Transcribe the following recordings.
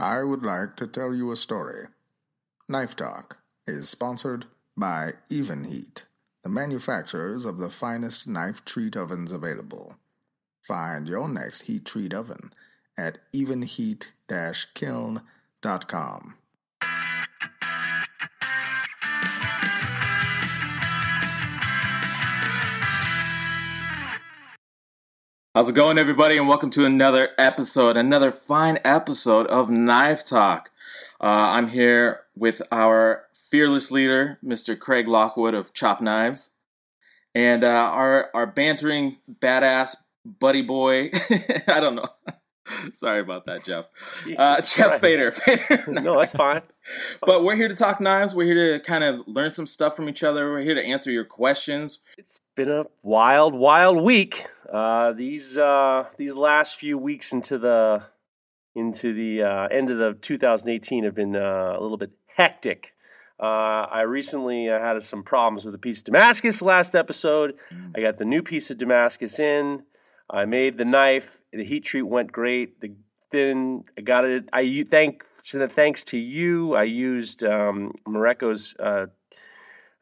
I would like to tell you a story. Knife Talk is sponsored by Evenheat, the manufacturers of the finest knife treat ovens available. Find your next heat treat oven at evenheat-kiln.com. How's it going, everybody? And welcome to another episode, another fine episode of Knife Talk. Uh, I'm here with our fearless leader, Mr. Craig Lockwood of Chop Knives, and uh, our our bantering badass buddy boy. I don't know. Sorry about that, Jeff. Uh, Jeff Fader. no, that's fine. but we're here to talk knives. We're here to kind of learn some stuff from each other. We're here to answer your questions. It's been a wild, wild week. Uh, these uh, these last few weeks into the into the uh, end of the 2018 have been uh, a little bit hectic. Uh, I recently uh, had some problems with a piece of Damascus last episode. Mm. I got the new piece of Damascus in. I made the knife. The heat treat went great. The thin, I got it. I thank to the thanks to you. I used um, Mareko's uh,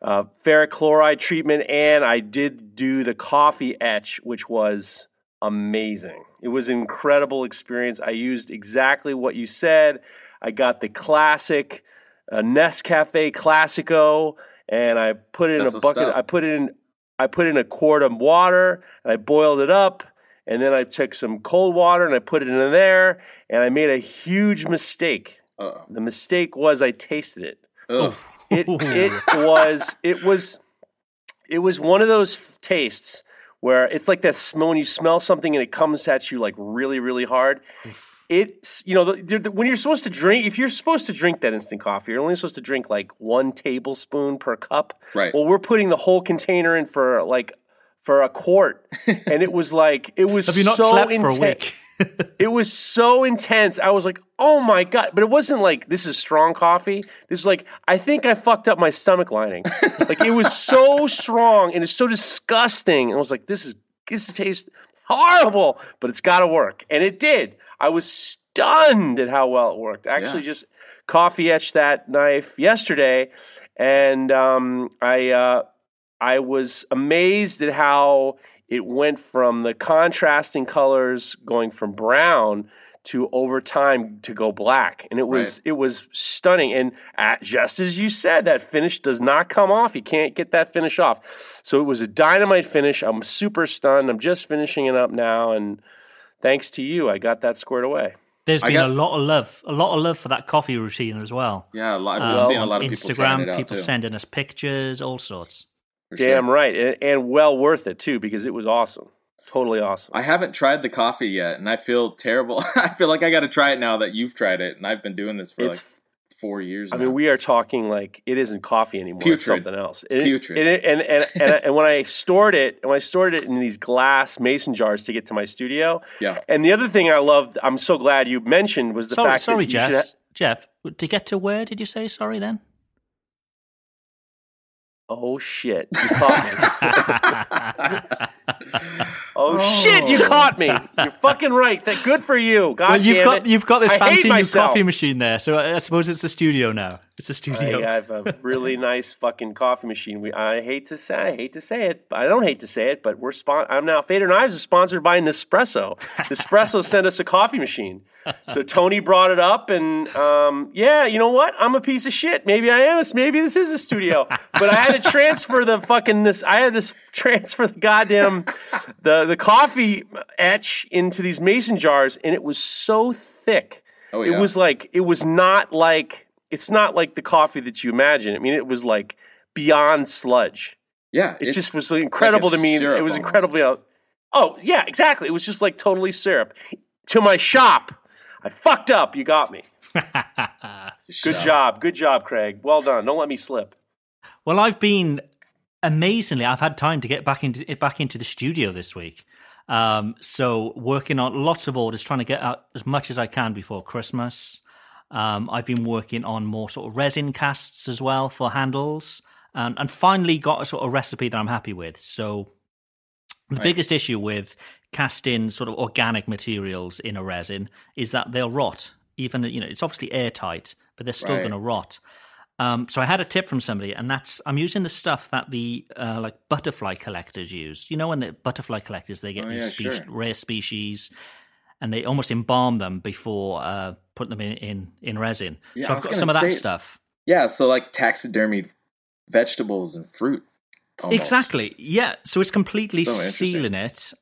uh, ferric chloride treatment, and I did do the coffee etch, which was amazing. It was an incredible experience. I used exactly what you said. I got the classic uh, Nescafe Classico, and I put it That's in a bucket. Stuff. I put it in. I put in a quart of water, and I boiled it up and then I took some cold water and I put it in there, and I made a huge mistake. Uh-oh. The mistake was I tasted it. It it was it was it was one of those tastes where it's like that smell when you smell something and it comes at you like really really hard. It's you know the, the, when you're supposed to drink if you're supposed to drink that instant coffee you're only supposed to drink like one tablespoon per cup. Right. Well, we're putting the whole container in for like for a quart, and it was like it was. Have you not so slept intense. for a week? it was so intense. I was like, "Oh my god!" But it wasn't like this is strong coffee. This was like I think I fucked up my stomach lining. like it was so strong and it's so disgusting. And I was like, "This is this tastes horrible," but it's got to work, and it did. I was stunned at how well it worked. I actually yeah. just coffee etched that knife yesterday, and um, I. Uh, I was amazed at how it went from the contrasting colors going from brown to over time to go black. And it was right. it was stunning. And at, just as you said that finish does not come off. You can't get that finish off. So it was a dynamite finish. I'm super stunned. I'm just finishing it up now. And thanks to you i got that squared away. There's been got, a lot of love, a lot of love for that coffee routine as well. Yeah, a lot, I've uh, seen a lot of Instagram, people, people sending us pictures, all sorts. Damn sure. right, and, and, well worth it too because it was awesome, totally awesome. I haven't tried the coffee yet, and I feel terrible. I feel like I got to try it now that you've tried it, and I've been doing this for it's, like four years. I now. mean, we are talking like it isn't coffee anymore; Putrid. it's something else. It's putrid. And, and, and, and, and, when I stored it, when I stored it in these glass mason jars to get to my studio. Yeah. And the other thing I loved, I'm so glad you mentioned, was the sorry, fact sorry, that Jeff. Ha- Jeff, to get to where did you say? Sorry, then. Oh shit! You caught me. Oh, oh, shit! You caught me. You're fucking right. That good for you. God well, you've damn got it. you've got this I fancy new myself. coffee machine there, so I, I suppose it's a studio now. It's a studio. I have a really nice fucking coffee machine. We, I hate to say, I hate to say it, but I don't hate to say it, but we're spon- I'm now Fader Knives is sponsored by Nespresso. Nespresso sent us a coffee machine, so Tony brought it up, and um, yeah, you know what? I'm a piece of shit. Maybe I am. Maybe this is a studio, but I had to transfer the fucking this. I had this transfer the goddamn the the coffee etch into these mason jars, and it was so thick. Oh, yeah. It was like it was not like it's not like the coffee that you imagine. I mean, it was like beyond sludge. Yeah, It just was incredible like to me. syrup It was almost. incredibly. Oh yeah, exactly. It was just like totally syrup. To my shop, I fucked up. You got me. Good job. Good job, Craig. Well done. Don't let me slip. Well, I've been amazingly. I've had time to get back into back into the studio this week. Um, so working on lots of orders, trying to get out as much as I can before Christmas. Um, I've been working on more sort of resin casts as well for handles, and, and finally got a sort of recipe that I'm happy with. So the Nice. biggest issue with casting sort of organic materials in a resin is that they'll rot. Even you know, it's obviously airtight, but they're still Right. going to rot. Um, so I had a tip from somebody, and that's I'm using the stuff that the uh, like butterfly collectors use. You know, when the butterfly collectors they get Oh, these yeah, species, sure. rare species, and they almost embalm them before uh, putting them in in, in resin. Yeah, so I've got some of that say- stuff. Yeah, so like taxidermied vegetables and fruit. almost. Exactly. Yeah. So it's completely So sealing it,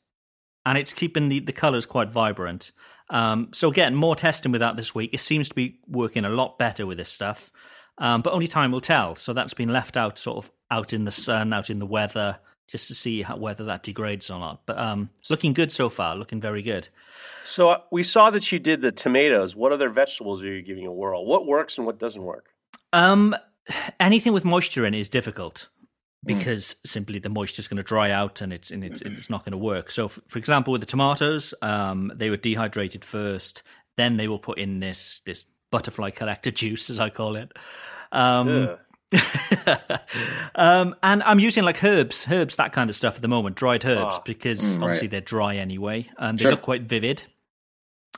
and it's keeping the, the colors quite vibrant. Um, so again, more testing with that this week. It seems to be working a lot better with this stuff, um, but only time will tell. So that's been left out, sort of out in the sun, out in the weather, just to see how, whether that degrades or not. But um, looking good so far. Looking very good. So uh, we saw that you did the tomatoes. What other vegetables are you giving a whirl? What works and what doesn't work? Um, anything with moisture in it is difficult Hmm. because simply the moisture is going to dry out and it's and it's it's not going to work. So, f- for example, with the tomatoes, um, they were dehydrated first, then they will put in this this butterfly collector juice, as I call it. Um, Ugh. um, and I'm using like herbs, herbs, that kind of stuff at the moment, dried herbs, Ah. because Mm, obviously right. they're dry anyway, and they Sure. look quite vivid.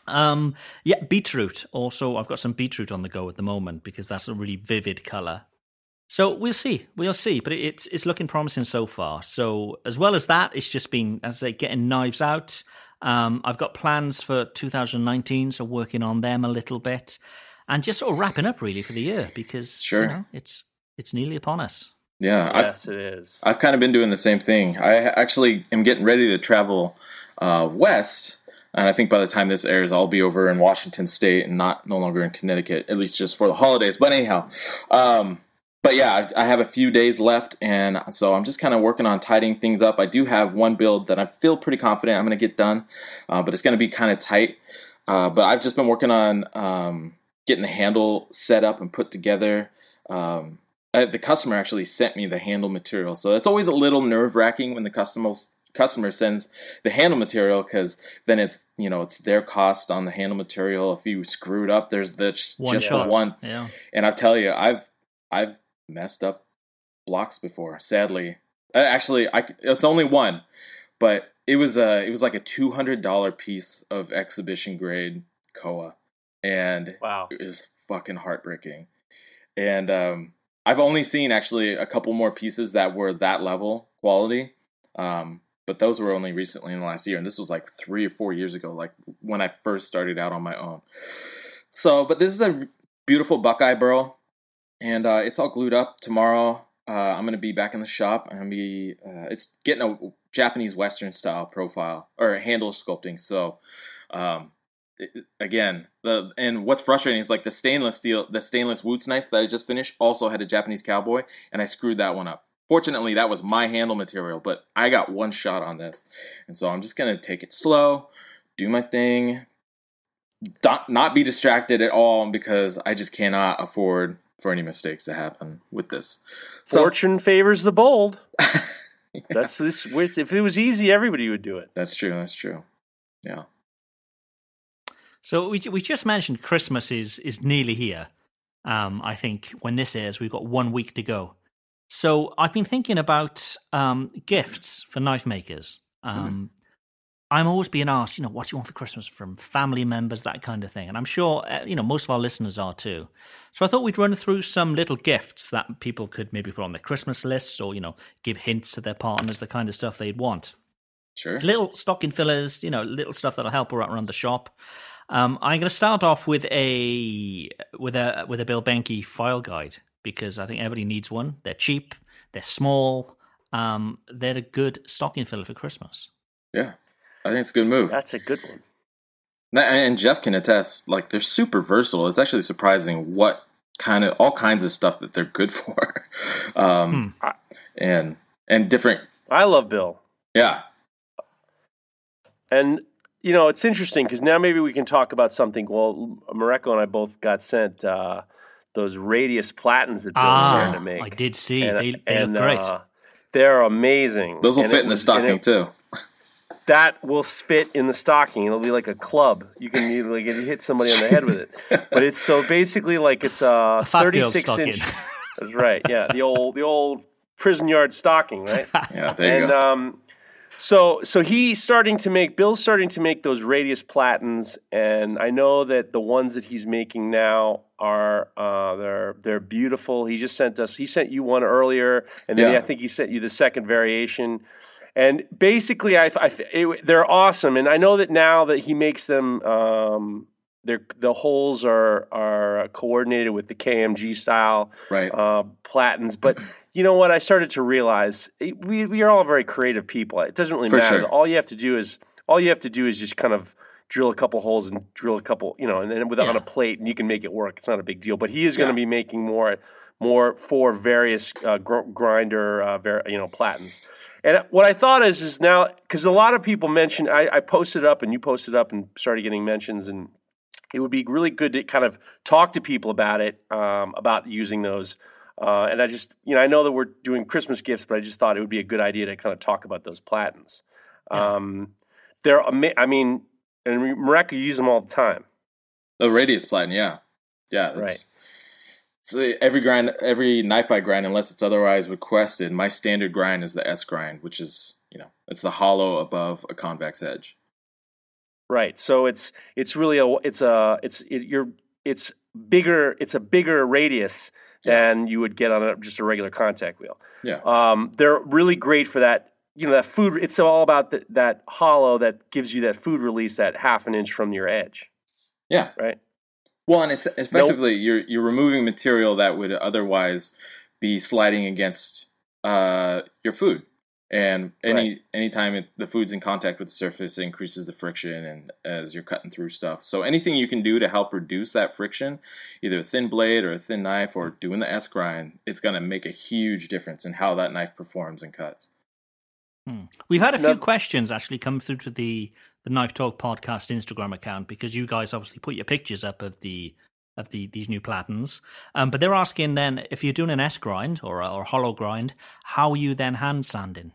Um, yeah, beetroot. Also, I've got some beetroot on the go at the moment because that's a really vivid color. So we'll see, we'll see, but it's it's looking promising so far. So as well as that, it's just been as I say, getting knives out. Um, I've got plans for 2019, so working on them a little bit, and just sort of wrapping up really for the year because Sure. you know, it's it's nearly upon us. Yeah, I, yes, it is. I've kind of been doing the same thing. I actually am getting ready to travel uh, west, and I think by the time this airs, I'll be over in Washington State and not no longer in Connecticut, at least just for the holidays. But anyhow, um, but yeah, I, I have a few days left, and so I'm just kind of working on tidying things up. I do have one build that I feel pretty confident I'm going to get done, uh, but it's going to be kind of tight. Uh, but I've just been working on um, getting the handle set up and put together. Um, uh, the customer actually sent me the handle material, so it's always a little nerve wracking when the customer customer sends the handle material because then it's you know it's their cost on the handle material. If you screw it up, there's the just One the one. Yeah. And I tell you, I've I've messed up blocks before. Sadly, Uh, actually, I it's only one, but it was a it was like a two hundred dollar piece of exhibition grade koa, and wow. it was fucking heartbreaking. And um, I've only seen actually a couple more pieces that were that level quality. Um, but those were only recently in the last year, and this was like three or four years ago, like when I first started out on my own. So, but this is a beautiful Buckeye burl, and uh, it's all glued up. Tomorrow, uh, I'm gonna be back in the shop. I'm gonna be. Uh, it's getting a Japanese Western style profile or handle sculpting. So, um, again, the and what's frustrating is like the stainless steel, the stainless wootz knife that I just finished also had a Japanese cowboy, and I screwed that one up. Fortunately, that was my handle material, but I got one shot on this, and so I'm just gonna take it slow, do my thing, not not be distracted at all because I just cannot afford for any mistakes to happen with this. So- Fortune favors the bold. That's this. If it was easy, everybody would do it. That's true. That's true. Yeah. So we we just mentioned Christmas is is nearly here. Um, I think when this airs, we've got one week to go. So I've been thinking about um, gifts for knife makers. Um, mm. I'm always being asked, you know, what do you want for Christmas from family members, that kind of thing. And I'm sure, uh, you know, most of our listeners are too. So I thought we'd run through some little gifts that people could maybe put on their Christmas list or, you know, give hints to their partners, the kind of stuff they'd want. Sure. It's little stocking fillers, you know, little stuff that'll help around the shop. Um, I'm going to start off with a with a with a Bill Behnke file guide because I think everybody needs one. They're cheap, they're small, um, they're a good stocking filler for Christmas. Yeah, I think it's a good move. That's a good one. And Jeff can attest, like they're super versatile. It's actually surprising what kind of all kinds of stuff that they're good for, um, hmm. and and different. I love Bill. Yeah, and you know it's interesting because now maybe we can talk about something. Well, Mareko and I both got sent uh, those radius platens that Bill's ah, starting to make. I did see. And, they, they and, look great. Uh, they're amazing. Those will and fit in the stocking it, too that will fit in the stocking. It'll be like a club. You can you, like hit somebody on the head with it. But it's so basically like it's a, a 36 inch. That's right. Yeah, the old the old prison yard stocking, right? yeah, there you and, go. Um, so so he's starting to make Bill's starting to make those radius platens, and I know that the ones that he's making now are uh, they're they're beautiful. He just sent us. He sent you one earlier, and then yeah. I think he sent you the second variation. And basically, I, I it, they're awesome, and I know that now that he makes them, um, the holes are are coordinated with the KMG style right. uh, platens. But you know what? I started to realize we we are all very creative people. It doesn't really For matter. Sure. All you have to do is all you have to do is just kind of drill a couple holes and drill a couple, you know, and then with yeah. on a plate, and you can make it work. It's not a big deal. But he is going to yeah. be making more more for various uh, gr- grinder, uh, ver- you know, platens. And what I thought is, is now because a lot of people mentioned, I, I posted up and you posted up and started getting mentions, and it would be really good to kind of talk to people about it, um, about using those. Uh, and I just, you know, I know that we're doing Christmas gifts, but I just thought it would be a good idea to kind of talk about those platens. Yeah. Um, they're, I mean, and Mareko use them all the time. The radius platen, yeah, yeah, right. So every grind, every knife I grind, unless it's otherwise requested, my standard grind is the S grind, which is you know it's the hollow above a convex edge. Right. So it's it's really a it's a it's it, you're it's bigger it's a bigger radius. Than you would get on a, just a regular contact wheel. Yeah. Um, they're really great for that. You know that food. It's all about the, that hollow that gives you that food release that half an inch from your edge. Yeah. Right. Well, and it's effectively nope. you're you're removing material that would otherwise be sliding against uh, your food, and any right. anytime it, the food's in contact with the surface, it increases the friction, and as you're cutting through stuff. So anything you can do to help reduce that friction, either a thin blade or a thin knife, or doing the S grind, it's going to make a huge difference in how that knife performs and cuts. Hmm. We've had a few questions actually come through to the the Knife Talk podcast Instagram account because you guys obviously put your pictures up of the of the these new platens. Um, but they're asking then if you're doing an S grind or a, or a hollow grind, how are you then hand sanding?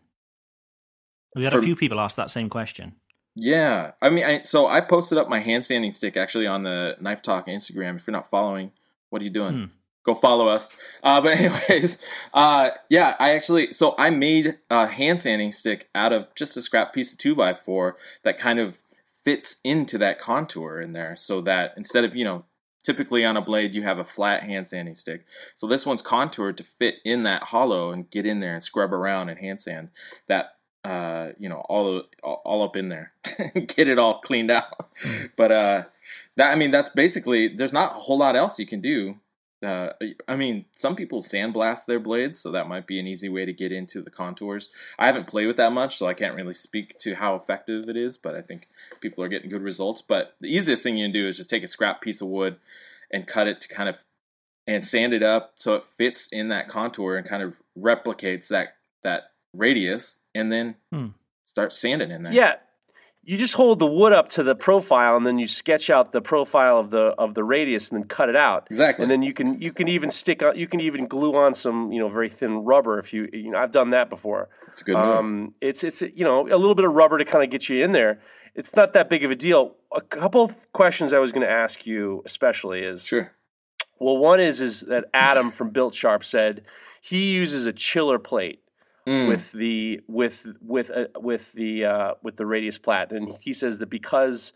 We had a few people ask that same question. Yeah, I mean, I, so I posted up my hand sanding stick actually on the Knife Talk Instagram. If you're not following, what are you doing? Hmm go follow us. Uh, but anyways, uh, yeah, I actually so I made a hand sanding stick out of just a scrap piece of two by four that kind of fits into that contour in there, so that instead of you know typically on a blade you have a flat hand sanding stick, so this one's contoured to fit in that hollow and get in there and scrub around and hand sand that. Uh, you know, all all up in there, get it all cleaned out. Hmm. But uh, that I mean, that's basically. There's not a whole lot else you can do uh, I mean, some people sandblast their blades, so that might be an easy way to get into the contours. I haven't played with that much, so I can't really speak to how effective it is, but I think people are getting good results. But the easiest thing you can do is just take a scrap piece of wood and cut it to kind of and sand it up so it fits in that contour and kind of replicates that that radius, and then hmm. start sanding in there. Yeah, you just hold the wood up to the profile and then you sketch out the profile of the of the radius and then cut it out. Exactly. And then you can you can even stick on you can even glue on some you know very thin rubber if you you know i've done that before. It's a good um, it's it's you know a little bit of rubber to kind of get you in there. It's not that big of a deal. A couple of questions i was going to ask you especially is sure. well one is is that adam from built sharp said he uses a chiller plate Mm. with the with with uh, with the uh, with the radius plat, and he says that because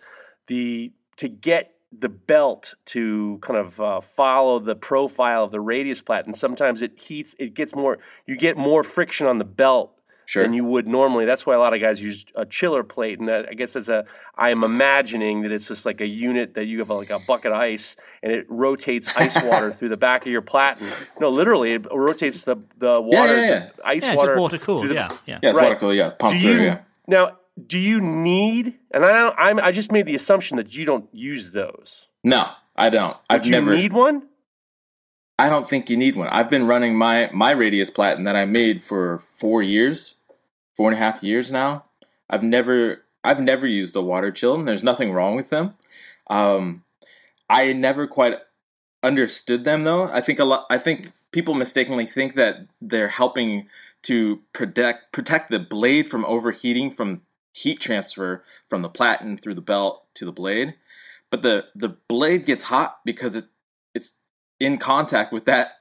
the to get the belt to kind of uh, follow the profile of the radius plat, and sometimes it heats, it gets more, you get more friction on the belt sure. than you would normally. That's why a lot of guys use a chiller plate, and that, I guess as a, I am imagining that it's just like a unit that you have like a bucket of ice, and it rotates ice water through the back of your platen. No, literally, it rotates the the water, yeah, yeah. the ice Yeah, water, just water cooled. through the- Yeah, yeah. yeah, it's right. water cool. Yeah, pump through. you Yeah. now? Do you need? And I don't. I'm, I just made the assumption that you don't use those. No, I don't. I've you never. need one. I don't think you need one. I've been running my my radius platen that I made for four years, four and a half years now. I've never I've never used a water chill, and there's nothing wrong with them. Um, I never quite understood them though. I think a lot. I think people mistakenly think that they're helping to protect protect the blade from overheating from heat transfer from the platen through the belt to the blade. But the the blade gets hot because it in contact with that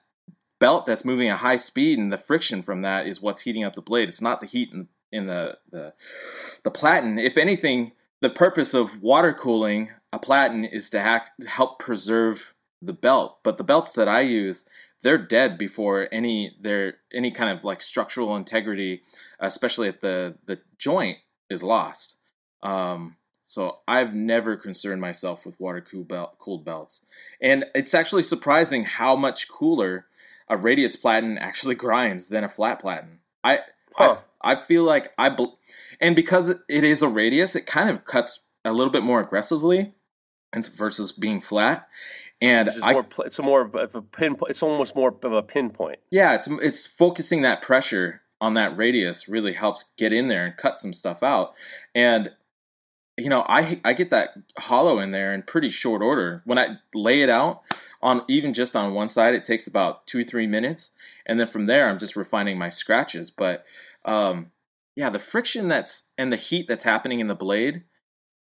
belt that's moving at high speed, and the friction from that is what's heating up the blade. It's not the heat in, in the, the the platen. If anything, the purpose of water cooling a platen is to act, help preserve the belt. But the belts that I use, they're dead before any their any kind of like structural integrity, especially at the the joint, is lost. Um, so I've never concerned myself with water cool belt, cooled belts, and it's actually surprising how much cooler a radius platen actually grinds than a flat platen. I Huh. I, I feel like I bel and because it is a radius, it kind of cuts a little bit more aggressively, and versus being flat. And I, more. It's a more of a pinpoint. It's almost more of a pinpoint. yeah, it's it's focusing that pressure on that radius really helps get in there and cut some stuff out. And you know, I I get that hollow in there in pretty short order. When I lay it out on even just on one side, it takes about two three minutes, and then from there, I'm just refining my scratches. But um, yeah, the friction that's and the heat that's happening in the blade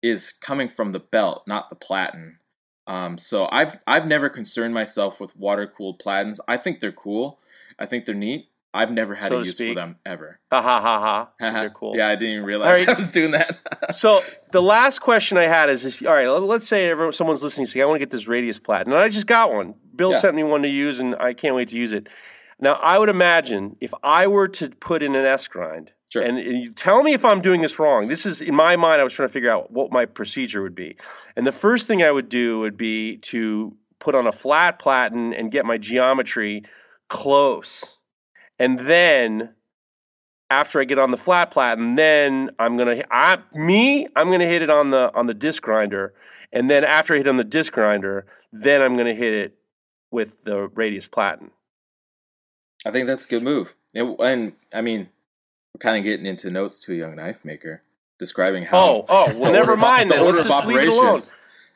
is coming from the belt, not the platen. Um, so I've I've never concerned myself with water cooled platens. I think they're cool. I think they're neat. I've never had So a use speak. for them ever. Ha ha ha ha. They're cool. yeah, I didn't even realize right. I was doing that. So the last question I had is, if, all right, let- let's say everyone, someone's listening, saying, "I want to get this radius platen," and I just got one. Bill Yeah. sent me one to use, and I can't wait to use it. Now, I would imagine if I were to put in an S grind, Sure. and, and you tell me if I'm doing this wrong. This is in my mind. I was trying to figure out what my procedure would be, and the first thing I would do would be to put on a flat platen and get my geometry close, and then after I get on the flat platen, then I'm gonna I me I'm gonna hit it on the on the disc grinder, and then after I hit on the disc grinder, then I'm gonna hit it with the radius platen. I think that's a good move. And, and I mean, we're kind of getting into notes to a young knife maker, describing how. Oh oh well never of- mind the then. Let's just leave it alone.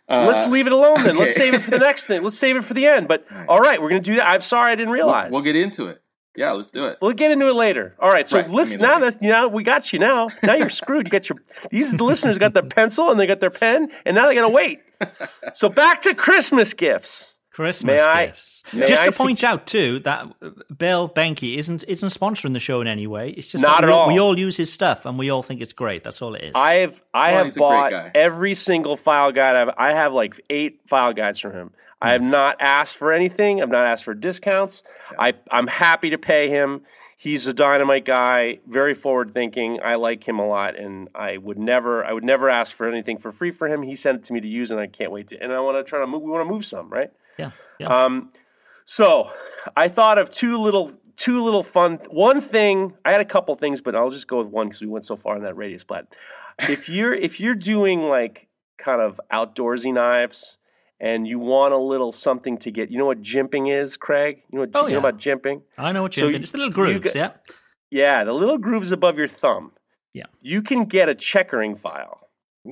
Uh, Let's leave it alone then. Let's save it for the next thing. Let's save it for the end. But All right. all right, we're gonna do that. I'm sorry I didn't We'll, realize. we'll get into it. Yeah, let's do it. We'll get into it later. All right. So Right, I listen mean, now. later. That's you know we got you now. Now you're screwed. You got your these the listeners got their pencil and they got their pen and now they got to wait. So back to Christmas gifts. Christmas May gifts. may just I to point out too that uh, Bill Behnke isn't isn't sponsoring the show in any way. It's just Not at we, all. we all use his stuff and we all think it's great. That's all it is. I have I Oh, have he's a great bought every single file guide. I've, I have like eight file guides from him. I have not asked for anything. I've not asked for discounts. I I'm happy to pay him. He's a dynamite guy, very forward thinking. I like him a lot, and I would never I would never ask for anything for free for him. He sent it to me to use, and I can't wait to. And I want to try to move. We want to move some, right? yeah, yeah. Um, so I thought of two little, two little fun. One thing I had a couple things, but I'll just go with one because we went so far in that radius plat. If you're if you're doing like kind of outdoorsy knives and you want a little something to get, you know what jimping is, Craig? You know what Oh, you know about jimping? I know what so you're you- It's the little grooves, yeah. Yeah, the little grooves above your thumb. Yeah. You can get a checkering file.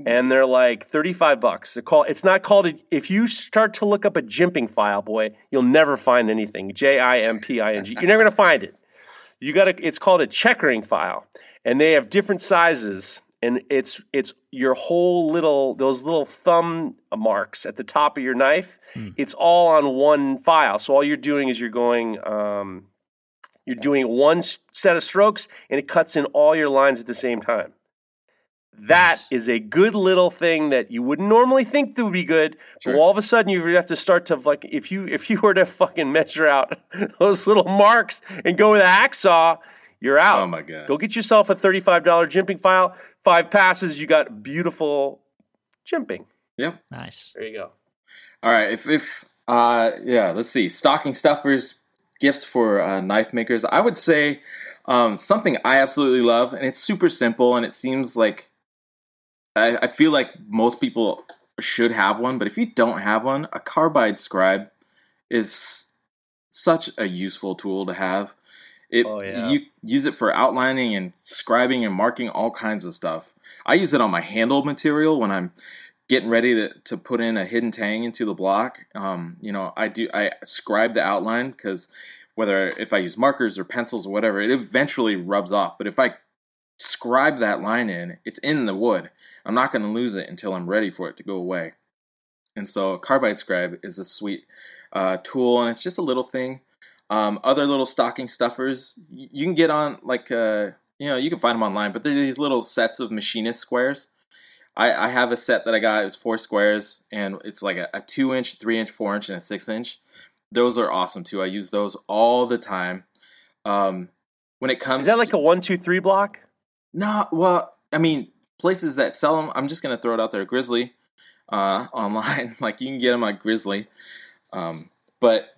And they're like 35 bucks. They're called, it's not called, a, if you start to look up a jimping file, boy, you'll never find anything. J I M P I N G. You're never going to find it. You got to, it's called a checkering file. And they have different sizes. And it's, it's your whole little, those little thumb marks at the top of your knife. It's all on one file. So all you're doing is you're going, um, You're doing one set of strokes, and it cuts in all your lines at the same time. That Nice. is a good little thing that you wouldn't normally think that would be good. Sure. But all of a sudden, you have to start to like if you if you were to fucking measure out those little marks and go with a hacksaw, you're out. Oh my god. Go get yourself a thirty-five dollar jimping file. Five passes, you got beautiful jimping. Yep. Nice. There you go. All right. If if uh yeah, let's see. Stocking stuffers, gifts for uh, knife makers. I would say um, something I absolutely love, and it's super simple, and it seems like I, I feel like most people should have one, but if you don't have one, a carbide scribe is such a useful tool to have. It Oh, yeah. you use it for outlining and scribing and marking all kinds of stuff. I use it on my handle material when I'm getting ready to, to put in a hidden tang into the block. Um, you know, I do I scribe the outline because whether if I use markers or pencils or whatever, it eventually rubs off. But if I scribe that line in, it's in the wood. I'm not going to lose it until I'm ready for it to go away. And so carbide scribe is a sweet uh, tool, and it's just a little thing. Um, other little stocking stuffers you can get on like uh, you know you can find them online, but they're these little sets of machinist squares. I, I have a set that I got. It was four squares, and it's like a, a two inch, three inch, four inch, and a six inch. Those are awesome too. I use those all the time. Um, when it comes, Is that like to- a one, two, three block? no, well, I mean, places that sell them, I'm just gonna throw it out there. Grizzly, uh, online, like you can get them at Grizzly, um, but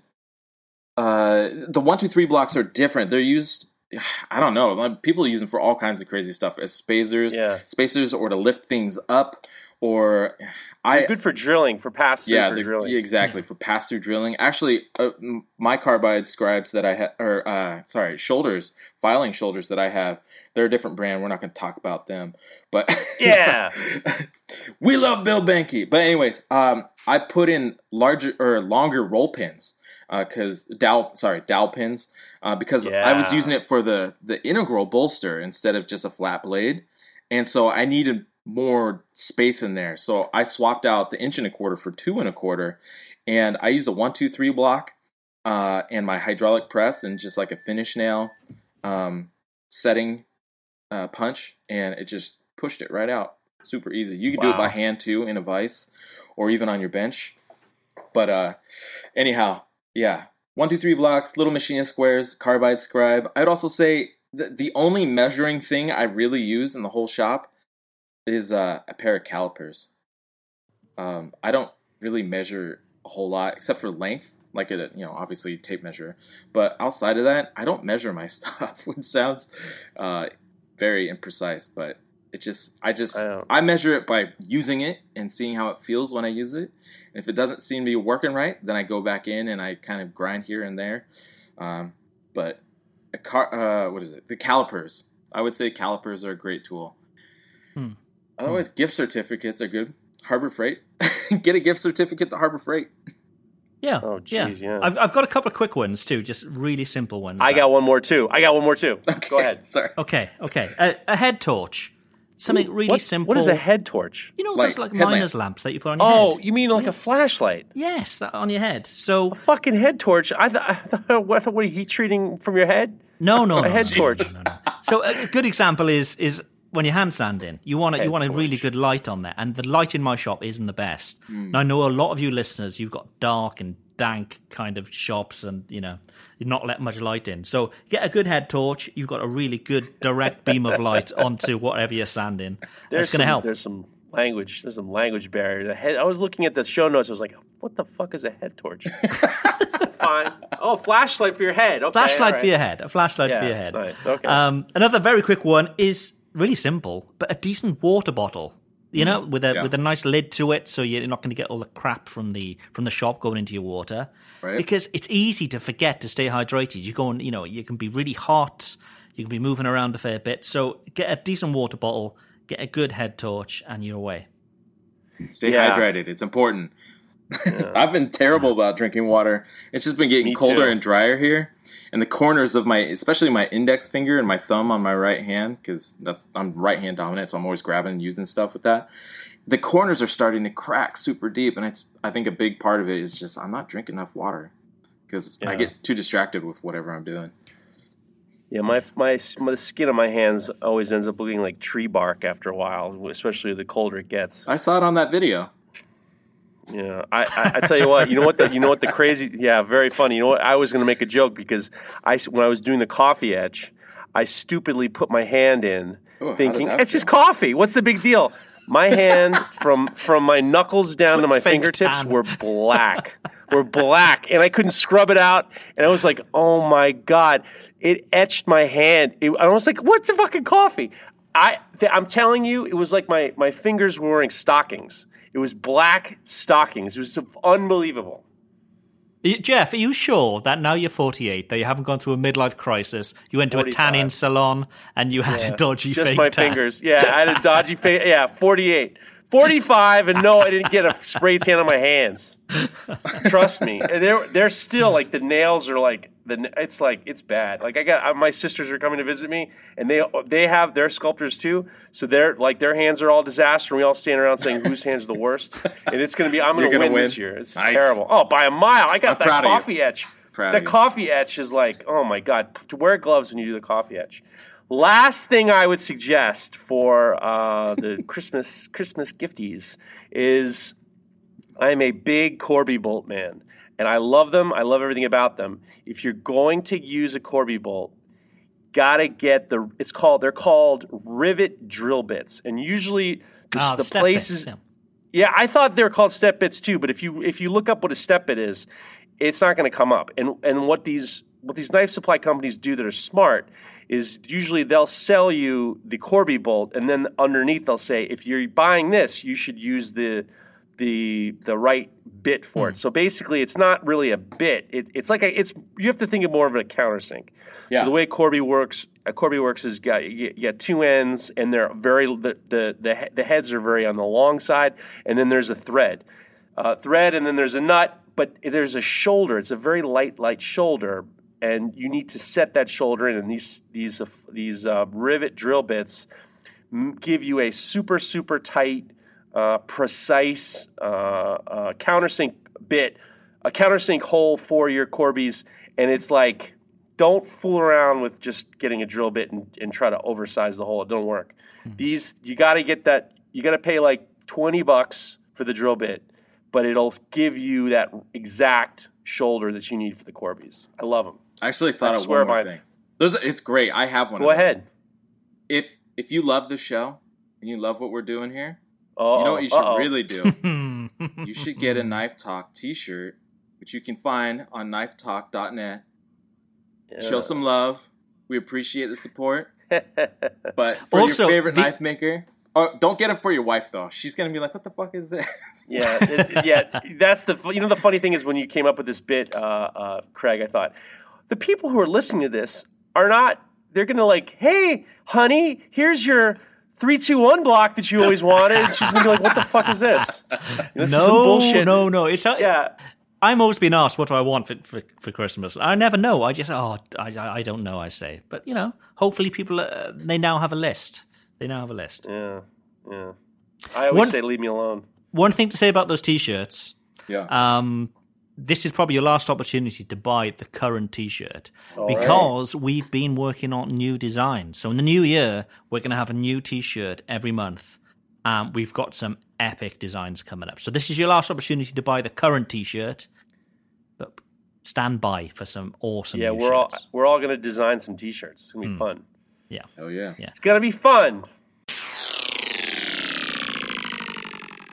uh, the one, two, three blocks are different. They're used, I don't know, like, people use them for all kinds of crazy stuff as spacers, Yeah. spacers, or to lift things up, or I They're good for drilling, for pass through yeah, for drilling. exactly for pass through drilling. Actually, uh, my carbide scribes that I have, or uh, sorry, shoulders, filing shoulders that I have, they're a different brand. We're not going to talk about them, but Yeah. we love Bill Behnke. But anyways, um, I put in larger or longer roll pins because dowel, sorry, dowel pins, uh, because I was using it for the the integral bolster instead of just a flat blade, and so I needed more space in there. So I swapped out the inch and a quarter for two and a quarter, and I used a one two three block uh, and my hydraulic press and just like a finish nail um, setting uh, punch, and it just pushed it right out. Super easy. You could do it by hand too in a vise, or even on your bench. But uh, anyhow, yeah, one two three blocks, little machinist squares, carbide scribe. I'd also say the the only measuring thing I really use in the whole shop is uh, a pair of calipers. Um, I don't really measure a whole lot except for length, like a you know obviously tape measure. But outside of that, I don't measure my stuff, which sounds uh, very imprecise. But it just I just I I measure it by using it and seeing how it feels when I use it. And if it doesn't seem to be working right, then I go back in and I kind of grind here and there. Um, but a car, uh, what is it? The calipers. I would say calipers are a great tool. Hmm. Otherwise, gift certificates are good. Harbor Freight. Get a gift certificate to Harbor Freight. Yeah. Oh, jeez, yeah. I've, I've got a couple of quick ones too, just really simple ones. I that- got one more too. I got one more too. Go ahead. Sorry. Okay, okay. A, a head torch. Something really What- simple. What is a head torch? You know Like those like headlamp. miner's lamps that you put on your head. Oh, head? you mean like a flashlight? Yes, that on your head. So a Fucking head torch. I, th- I thought, what, what are you heat treating from your head? no, no, A no, head no, torch. no, no, no. So a a good example is is when you're hand sanding. You want a, you want a really good light on there, and the light in my shop isn't the best. Hmm. Now I know a lot of you listeners, you've got dark and dank kind of shops, and you know not let much light in. So get a good head torch. You've got a really good direct beam of light onto whatever you're sanding. There's going to help. There's some language. There's some language barrier. The head, I was looking at the show notes. I was like, what the fuck is a head torch? That's fine. Oh, flashlight for your head. Okay, flashlight all for your head. A flashlight Yeah, for your head. nice, okay. Um, another very quick one is really simple, but a decent water bottle. You know, mm. with a Yeah. with a nice lid to it, so you're not going to get all the crap from the from the shop going into your water. Right. Because it's easy to forget to stay hydrated. You go and you know you can be really hot. You can be moving around a fair bit. So get a decent water bottle, get a good head torch, and you're away. Stay Yeah. hydrated. It's important. I've been terrible about drinking water. It's just been getting Me colder too. and drier here. And the corners of my, especially my index finger and my thumb on my right hand, because I'm right hand dominant, so I'm always grabbing and using stuff with that. The corners are starting to crack super deep, and it's. I think a big part of it is just I'm not drinking enough water because I get too distracted with whatever I'm doing. Yeah, my, my my the skin on my hands always ends up looking like tree bark after a while, especially the colder it gets. I saw it on that video. Yeah, I, I, I tell you what, you know what the you know what the crazy yeah, very funny. You know what? I was going to make a joke because I when I was doing the coffee etch, I stupidly put my hand in, Ooh, thinking it's just coffee. What's the big deal? My hand from from my knuckles down to my fingertips tan. were black, were black, and I couldn't scrub it out. And I was like, oh my god, it etched my hand. It, I was like, what's a fucking coffee? I th- I'm telling you, it was like my my fingers were wearing stockings. It was black stockings. It was unbelievable. Jeff, are you sure that now you're 48, that you haven't gone through a midlife crisis? You went to a tanning salon and you had a dodgy Just fake my tan. fingers. Yeah, I had a dodgy face. Yeah, 48. 45, and no, I didn't get a spray tan on my hands. Trust me. And they're, they're still like the nails are like, the it's like, it's bad. Like, I got my sisters are coming to visit me, and they they have their sculptors too. So they're like, their hands are all disaster, and we all stand around saying whose hands are the worst. And it's going to be, I'm gonna, gonna win, this year. It's Nice. terrible. Oh, by a mile. I got I'm that proud of you. coffee etch. Proud the coffee etch is like, oh my god, to wear gloves when you do the coffee etch. Last thing I would suggest for uh, the Christmas Christmas gifties is I'm a big Corby bolt man, and I love them. I love everything about them. If you're going to use a Corby bolt, gotta get the. It's called. They're called rivet drill bits, and usually the, Ah, the places. bits, yeah. Yeah, I thought they were called step bits too, but if you if you look up what a step bit is, it's not going to come up. And and what these what these knife supply companies do that are smart is usually they'll sell you the Corby bolt, and then underneath they'll say if you're buying this, you should use the the the right bit for it. So basically, it's not really a bit. It, it's like a, it's you have to think of more of a countersink. Yeah. So the way Corby works, uh, Corby works is got you, you got two ends, and they're very the, the the the heads are very on the long side, and then there's a thread, uh, thread, and then there's a nut, but there's a shoulder. It's a very light light shoulder, and you need to set that shoulder in. And these these uh, these uh, rivet drill bits give you a super super tight, uh, precise uh, uh, countersink bit, a countersink hole for your Corbies, and it's like don't fool around with just getting a drill bit and, and try to oversize the hole. It don't work. These you got to get that. You got to pay like twenty bucks for the drill bit, but it'll give you that exact shoulder that you need for the Corbies. I love them. I actually thought I of swear one more thing. Those, it's great. I have one. Go of those. ahead. If if you love the show and you love what we're doing here, Oh, you know what you should really do. You should get a Knife Talk T-shirt, which you can find on KnifeTalk.net. Show some love. We appreciate the support. But for Also, your favorite the- knife maker, oh, don't get it for your wife though. She's gonna be like, "What the fuck is this?" yeah, it, yeah. That's the you know the funny thing is when you came up with this bit, uh, uh, Craig. I thought the people who are listening to this are not. They're gonna like, hey, honey, here's your three two one block that you always wanted. She's gonna be like, what the fuck is this? You know, this is some no, bullshit. no, no. It's not, Yeah, I'm always being asked what do I want for, for, for Christmas. I never know. I just oh I, I I don't know. I say, but you know, hopefully people uh, they now have a list. They now have a list. yeah, yeah. I always One- say, leave me alone. One thing to say about those t-shirts. yeah. Um, this is probably your last opportunity to buy the current T-shirt because we've been working on new designs. So in the new year, we're going to have a new T-shirt every month. Um, we've got some epic designs coming up. So this is your last opportunity to buy the current T-shirt, but stand by for some awesome. Yeah, new we're all we're all gonna design some t-shirts. It's gonna be fun. yeah. oh yeah. Yeah. It's gonna be fun.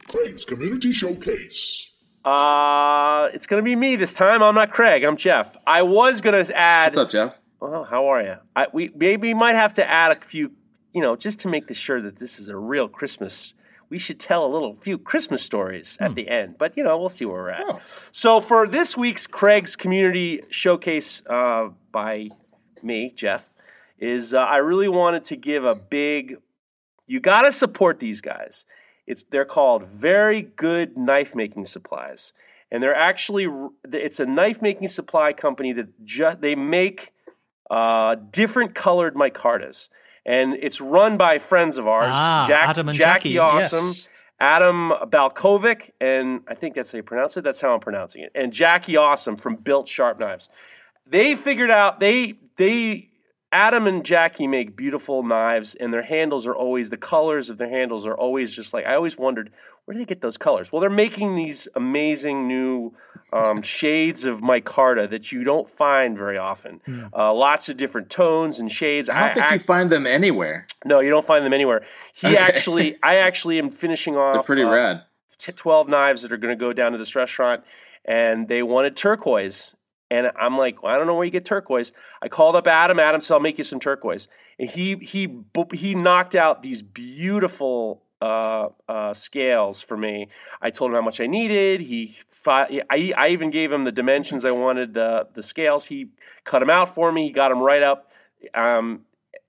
Craig's Community Showcase. Uh, it's gonna be me this time. I'm not Craig. I'm Jeff. I was gonna add. What's up, Jeff? Well, how are you? I, we maybe might have to add a few, you know, just to make sure that this is a real Christmas. We should tell a little few Christmas stories at the end, but you know, we'll see where we're at. Oh. So for this week's Craig's Community Showcase uh, by me, Jeff, is uh, I really wanted to give a big. You got to support these guys. It's they're called Very Good Knife Making Supplies, and they're actually it's a knife making supply company that just they make uh, different colored micartas, and it's run by friends of ours, Ah, Jack, Adam and Jackie Jackie, Awesome, yes. Adam Balkovic, and I think that's how you pronounce it. That's how I'm pronouncing it. And Jackie Awesome from Built Sharp Knives. They figured out they they Adam and Jackie make beautiful knives, and their handles are always the colors of their handles are always just like I always wondered where do they get those colors? Well, they're making these amazing new um, shades of micarta that you don't find very often. Uh, lots of different tones and shades. I don't think you find them anywhere. no, you don't find them anywhere. He Okay. actually, I actually am finishing off. They're pretty uh, rad. t- 12 knives that are going to go down to this restaurant and they wanted turquoise and i'm like well, i don't know where you get turquoise. I called up adam adam said i'll make you some turquoise. And he he he knocked out these beautiful uh, uh, scales for me. I told him how much i needed. He I, I even gave him the dimensions i wanted the the scales. He cut them out for me. He got them right up. Um,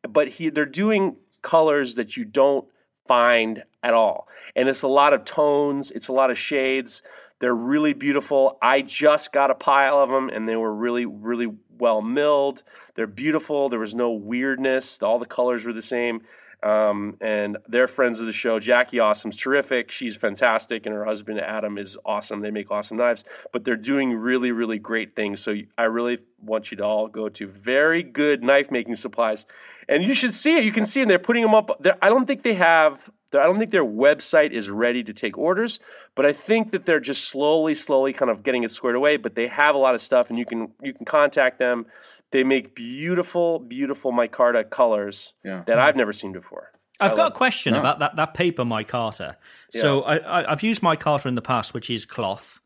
but he they're doing colors that you don't find at all. And it's a lot of tones, it's a lot of shades. They're really beautiful. I just got a pile of them and they were really, really well milled. They're beautiful. There was no weirdness. All the colors were the same. Um, and they're friends of the show. Jackie Awesome's terrific. She's fantastic. And her husband, Adam, is awesome. They make awesome knives, but they're doing really, really great things. So I really want you to all go to very good knife making supplies. And you should see it. You can see them. They're putting them up. They're, I don't think they have. I don't think their website is ready to take orders, but I think that they're just slowly, slowly kind of getting it squared away. But they have a lot of stuff, and you can you can contact them. They make beautiful, beautiful micarta colors Yeah. that hmm. I've never seen before. I've I got a question Yeah. about that, that paper micarta. So I, I, I've used micarta in the past, which is cloth,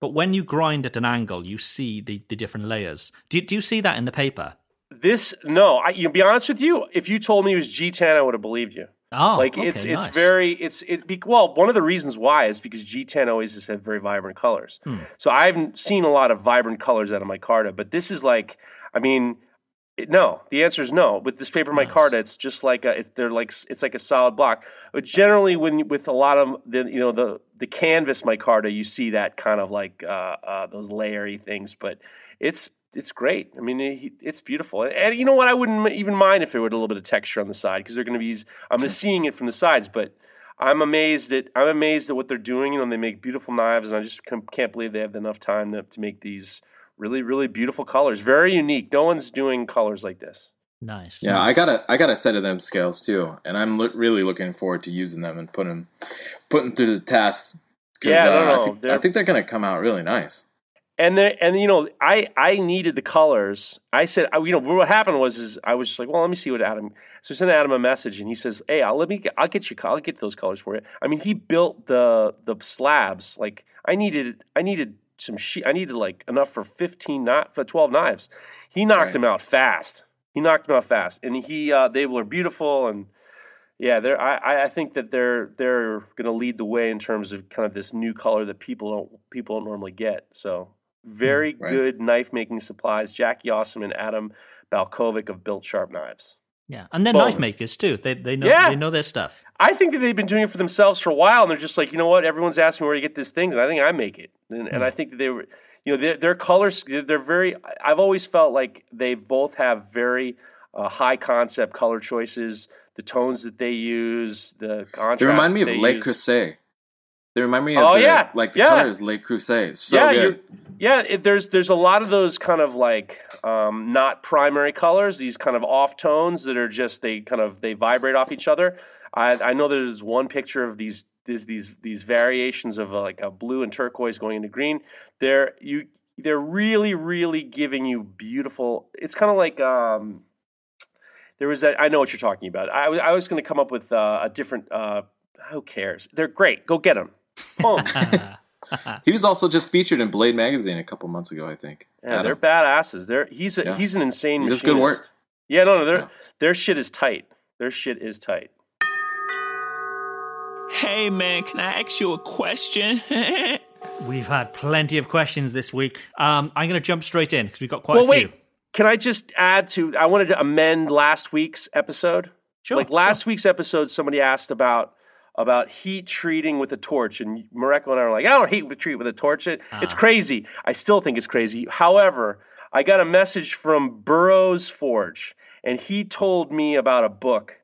but when you grind at an angle, you see the, the different layers. Do, you- do you see that in the paper? This no, I, you be honest with you. If you told me it was G10, I would have believed you. Oh, like okay, it's it's nice. very it's it be, well one of the reasons why is because G10 always has had very vibrant colors. Hmm. So I haven't seen a lot of vibrant colors out of micarta, but this is like I mean it, no, the answer is no. With this paper Nice. micarta, it's just like a, it, they're like it's like a solid block. But generally, when with a lot of the you know the the canvas micarta, you see that kind of like uh, uh, those layery things. But it's it's great. I mean, it, it's beautiful. And, and you know what? I wouldn't even mind if it were a little bit of texture on the side because they're going to be. I'm seeing it from the sides, but. I'm amazed at I'm amazed at what they're doing. You know, they make beautiful knives, and I just can't believe they have enough time to, to make these really, really beautiful colors. Very unique. No one's doing colors like this. Nice. Yeah, I got a I got a set of them scales too, and I'm lo- really looking forward to using them and putting putting through the tests. Yeah, uh, no, I think, I think they're gonna come out really nice. And there, and you know, I I needed the colors. I said, I, you know, what happened was is I was just like, well, let me see what Adam. So I sent Adam a message, and he says, hey, I'll let me, I'll get you, I'll get those colors for you. I mean, he built the the slabs. Like I needed, I needed some sheet. I needed like enough for fifteen, not for twelve knives. He knocked Right. them out fast. He knocked them out fast, and he uh, they were beautiful and. Yeah, they're, I, I- I think that they're they're going to lead the way in terms of kind of this new color that people don't people don't normally get. So very right. good knife making supplies. Jackie Awesome and Adam Balkovic of Built Sharp Knives. Yeah, and they're Boom. knife makers too. They they know Yeah. they know their stuff. I think that they've been doing it for themselves for a while, and they're just like, you know what? Everyone's asking me where you get these things, and I think I make it. And, and I think that they were, you know, their, their colors, they're very. I've always felt like they both have very uh, high concept color choices. The tones that they use, the contrast. They remind me of they Le use. Creuset. They remind me of Oh, the, yeah, like the yeah. colors Le Creuset. So yeah, yeah. It, there's there's a lot of those kind of like um, not primary colors, these kind of off tones that are just they kind of they vibrate off each other. I, I know there's one picture of these these these these variations of uh, like a blue and turquoise going into green. They're you they're really really giving you beautiful. It's kind of like um, there was that I know what you're talking about. I, was- I was going to come up with uh, a different. Uh, who cares? They're great. Go get them. Boom. He was also just featured in Blade magazine a couple months ago, I think. Yeah, Adam. they're badasses. They're he's a, Yeah. he's an insane He does machinist. good work. Yeah, no, no, their Yeah. their shit is tight. Their shit is tight. Hey man, can I ask you a question? We've had plenty of questions this week. Um, I'm going to jump straight in because we've got quite well, a few. wait. Can I just add to? I wanted to amend last week's episode. Sure, Like last week's episode, somebody asked about about heat treating with a torch, and Mareko and I were like, "I don't heat treat with a torch. It, Ah. It's crazy. I still think it's crazy. However, I got a message from Burroughs Forge, and he told me about a book.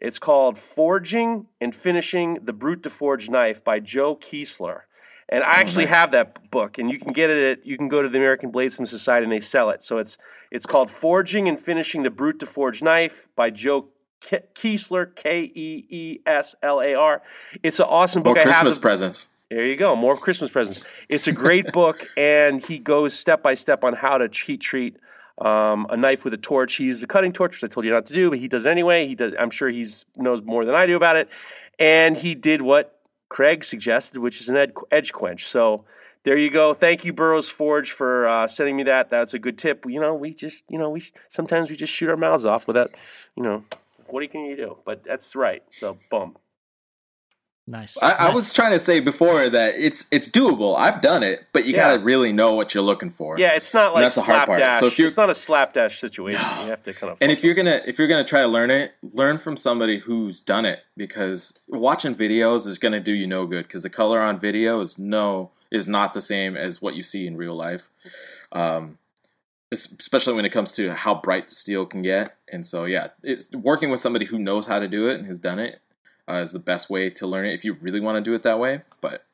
It's called Forging and Finishing the Brut de Forge Knife by Joe Keeslar. And I actually Oh, have that book, and you can get it. At, you can go to the American Bladesmith Society, and they sell it. So it's it's called "Forging and Finishing the Brut de Forge Knife" by Joe Ke- Keeslar, K E E S L A R. It's an awesome More book. I have Christmas presents. there you go. More Christmas presents. It's a great book, and he goes step by step on how to heat treat um, a knife with a torch. He uses a cutting torch, which I told you not to do, but he does it anyway. He does. I'm sure he knows more than I do about it. And he did what Craig suggested, which is an ed- edge quench. So there you go. Thank you, Burroughs Forge, for uh, sending me that. That's a good tip. You know, we just, you know, we sometimes we just shoot our mouths off without, you know, what can you do? But that's right. So boom. Nice. I, I was trying to say before that it's it's doable. I've done it, but you Yeah. gotta really know what you're looking for. Yeah, it's not And like that's the hard part. So if it's not a slapdash situation. You have to kind of. And if you're gonna if you're gonna try to learn it, learn from somebody who's done it because watching videos is gonna do you no good because the color on video is no is not the same as what you see in real life. Um, es- especially when it comes to how bright the steel can get. And so yeah, it's working with somebody who knows how to do it and has done it uh, is the best way to learn it if you really want to do it that way. But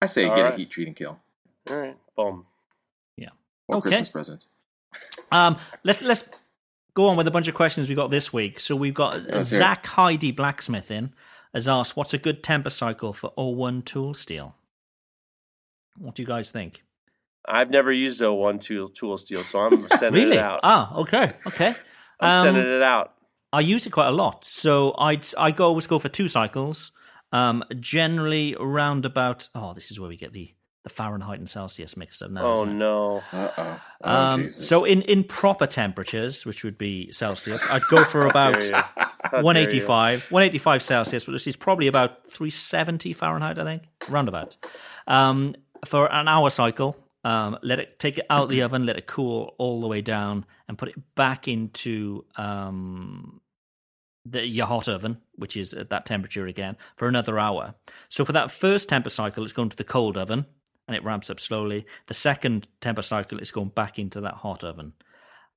I say All get right. a heat treat and kill all right, boom. Yeah. Or Okay. Christmas presents. Um, let's let's go on with a bunch of questions we got this week. So we've got Let's hear it. Zach Heidi Blacksmith in has asked, "What's a good temper cycle for O1 tool steel?" What do you guys think? I've never used O1 tool tool steel, so I'm sending really? it out. Ah, okay, okay. I'm Um, sending it out. I use it quite a lot. So I'd I go always go for two cycles. Um, generally around about. Oh, this is where we get the the Fahrenheit and Celsius mixed up now. Oh isn't no. Uh oh. Um, so in, in proper temperatures, which would be Celsius, I'd go for about Dare you. How dare you. 185, 185 Celsius, which is probably about 370 Fahrenheit, I think, roundabout. Um, for an hour cycle, um, let it take it out of the oven, let it cool all the way down, and put it back into um, the, your hot oven, which is at that temperature again, for another hour. So for that first temper cycle, it's going to the cold oven and it ramps up slowly. The second temper cycle is going back into that hot oven.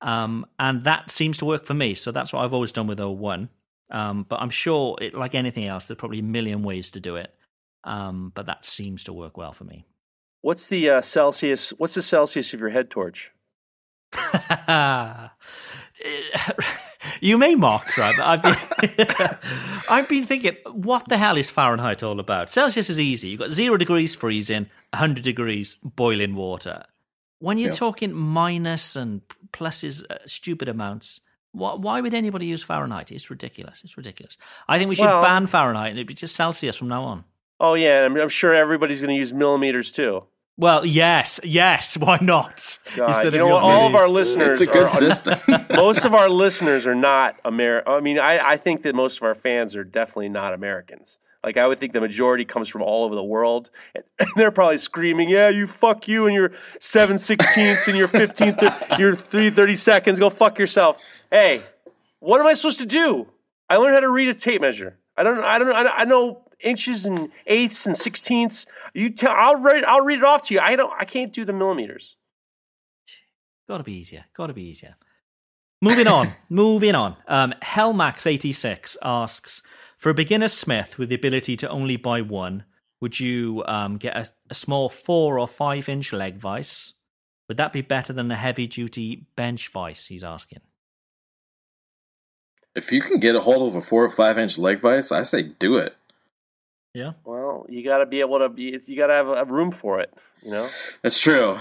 Um, and that seems to work for me. So that's what I've always done with O1. Um, but I'm sure, it, like anything else, there's probably a million ways to do it. Um, but that seems to work well for me. What's the uh, Celsius? What's the Celsius of your head torch? you may mock, right? But I've been, I've been thinking, what the hell is Fahrenheit all about? Celsius is easy. You've got zero degrees freezing, 100 degrees boiling water. When you're Yeah. talking minus and pluses, uh, stupid amounts, why, why would anybody use Fahrenheit? It's ridiculous. It's ridiculous. I think we should Well- ban Fahrenheit and it'd be just Celsius from now on. Oh yeah, I'm, I'm sure everybody's going to use millimeters too. Well, yes, yes. Why not? God, you know? All of our listeners, It's a good are, system. most of our listeners are not American. I mean, I, I think that most of our fans are definitely not Americans. Like I would think the majority comes from all over the world, and they're probably screaming, "Yeah, you fuck you and your seven sixteenths and your fifteen, your three thirty seconds. Go fuck yourself." Hey, what am I supposed to do? I learned how to read a tape measure. I don't. I don't. I don't- I know inches and eighths and sixteenths. You tell. I'll read. I'll read it off to you. I don't. I can't do the millimeters. Got to be easier. Got to be easier. Moving on. moving on. Um, Hellmax86 asks For a beginner smith with the ability to only buy one, would you um, get a, a small four or five inch leg vice? Would that be better than a heavy duty bench vice? He's asking. if you can get a hold of a four or five inch leg vise, I say do it. Yeah. Well, you got to be able to be. You got to have a room for it. You know. That's true.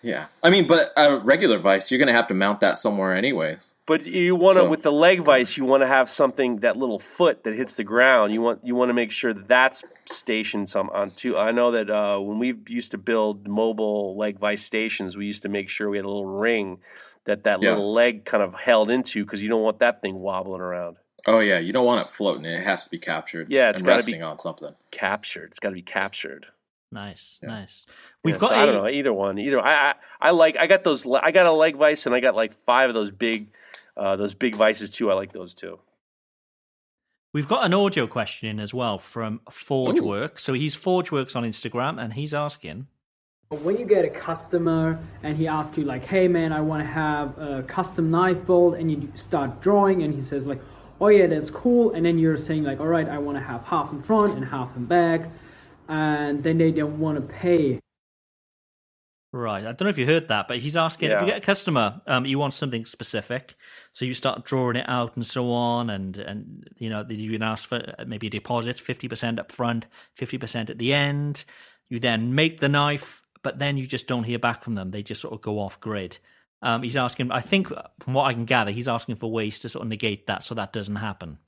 Yeah, I mean, but a regular vice, you're gonna have to mount that somewhere anyways. But you want to So- with the leg vice, you want to have something that little foot that hits the ground. You want you want to make sure that that's stationed some on too. I know that uh, when we used to build mobile leg vice stations, we used to make sure we had a little ring that that Yeah. little leg kind of held into because you don't want that thing wobbling around. Oh yeah, you don't want it floating; it has to be captured. Yeah, it's and gotta be- resting on something. Captured. It's got to be captured. Nice. Yeah. Nice. We've got so a, I don't know either one. Either I, I I like I got those. I got a leg vice and I got like five of those big, uh, those big vices too. I like those too. We've got an audio question in as well from Forge Ooh. Works. So he's Forge Works on Instagram and he's asking When you get a customer and he asks you like, "Hey man, I want to have a custom knife build," and you start drawing, and he says like, "Oh yeah, that's cool," and then you're saying like, "All right, I want to have half in front and half in back." and then they don't want to pay. Right. I don't know if you heard that, but he's asking if you get a customer, um, you want something specific, so you start drawing it out and so on, and and you know you can ask for uh, maybe a deposit, fifty percent up front, fifty percent at the end. You then make the knife, but then you just don't hear back from them. They just sort of go off grid. Um, he's asking. I think from what I can gather, he's asking for ways to sort of negate that, so that doesn't happen.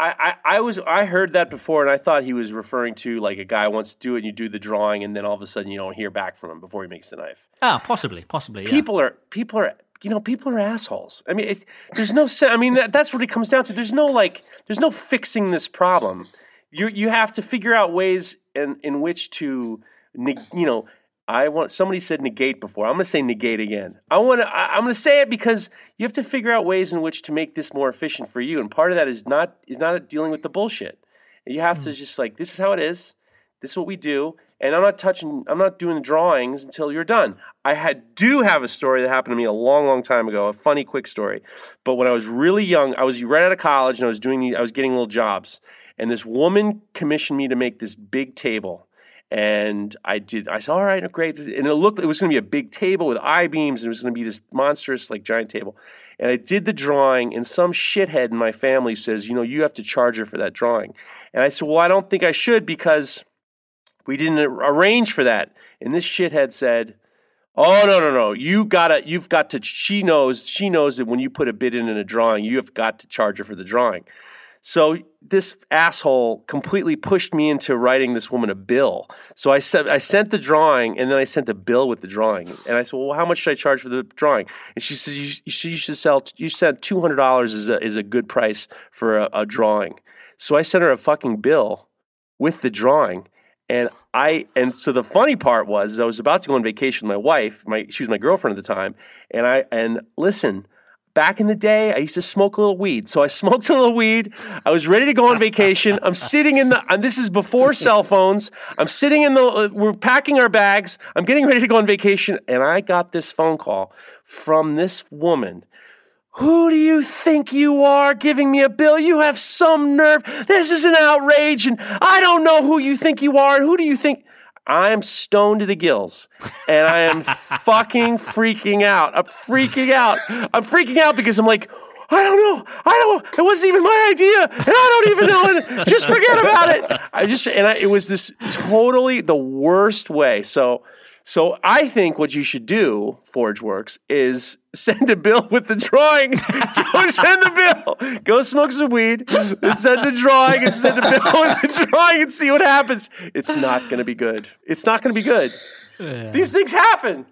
I, I, I was I heard that before, and I thought he was referring to like a guy wants to do it, and you do the drawing, and then all of a sudden you don't hear back from him before he makes the knife. Ah, possibly, possibly. Yeah. People are people are you know people are assholes. I mean, it, there's no I mean that, that's what it comes down to. There's no like there's no fixing this problem. You you have to figure out ways in in which to you know. I want somebody said negate before. I'm going to say negate again. I want to. I'm going to say it because you have to figure out ways in which to make this more efficient for you, and part of that is not is not dealing with the bullshit. You have to hmm. just like this is how it is. This is what we do, and I'm not touching. I'm not doing the drawings until you're done. I had do have a story that happened to me a long, long time ago. A funny, quick story. But when I was really young, I was right out of college, and I was doing. I was getting little jobs, and this woman commissioned me to make this big table. And I did. I said, "All right, great." And it looked. It was going to be a big table with I beams, and it was going to be this monstrous, like giant table. And I did the drawing, and some shithead in my family says, "You know, you have to charge her for that drawing." And I said, "Well, I don't think I should because we didn't arrange for that." And this shithead said, "Oh no, no, no! You gotta. You've got to. She knows. She knows that when you put a bid in in a drawing, you have got to charge her for the drawing." So this asshole completely pushed me into writing this woman a bill. So I said I sent the drawing and then I sent a bill with the drawing. And I said, "Well, how much should I charge for the drawing?" And she says, "You, you should- sell. You said two hundred dollars is a is a good price for a, a drawing." So I sent her a fucking bill with the drawing. And I and so the funny part was I was about to go on vacation with my wife. My she was my girlfriend at the time. And I and listen, back in the day, I used to smoke a little weed. So I smoked a little weed. I was ready to go on vacation. I'm sitting in the, and this is before cell phones. I'm sitting in the, uh, we're packing our bags. I'm getting ready to go on vacation. And I got this phone call from this woman. Who do you think you are giving me a bill? You have some nerve. This is an outrage. And I don't know who you think you are. And who do you think? I am stoned to the gills and I am fucking freaking out. I'm freaking out. I'm freaking out because I'm like, I don't know. I don't. It wasn't even my idea, and I don't even know. And just forget about it. I just and I, it was this totally the worst way. So, so I think what you should do, ForgeWorks, is send a bill with the drawing. Don't send the bill. Go smoke some weed, then send the drawing, and send a bill with the drawing, and see what happens. It's not going to be good. It's not going to be good. These things happen.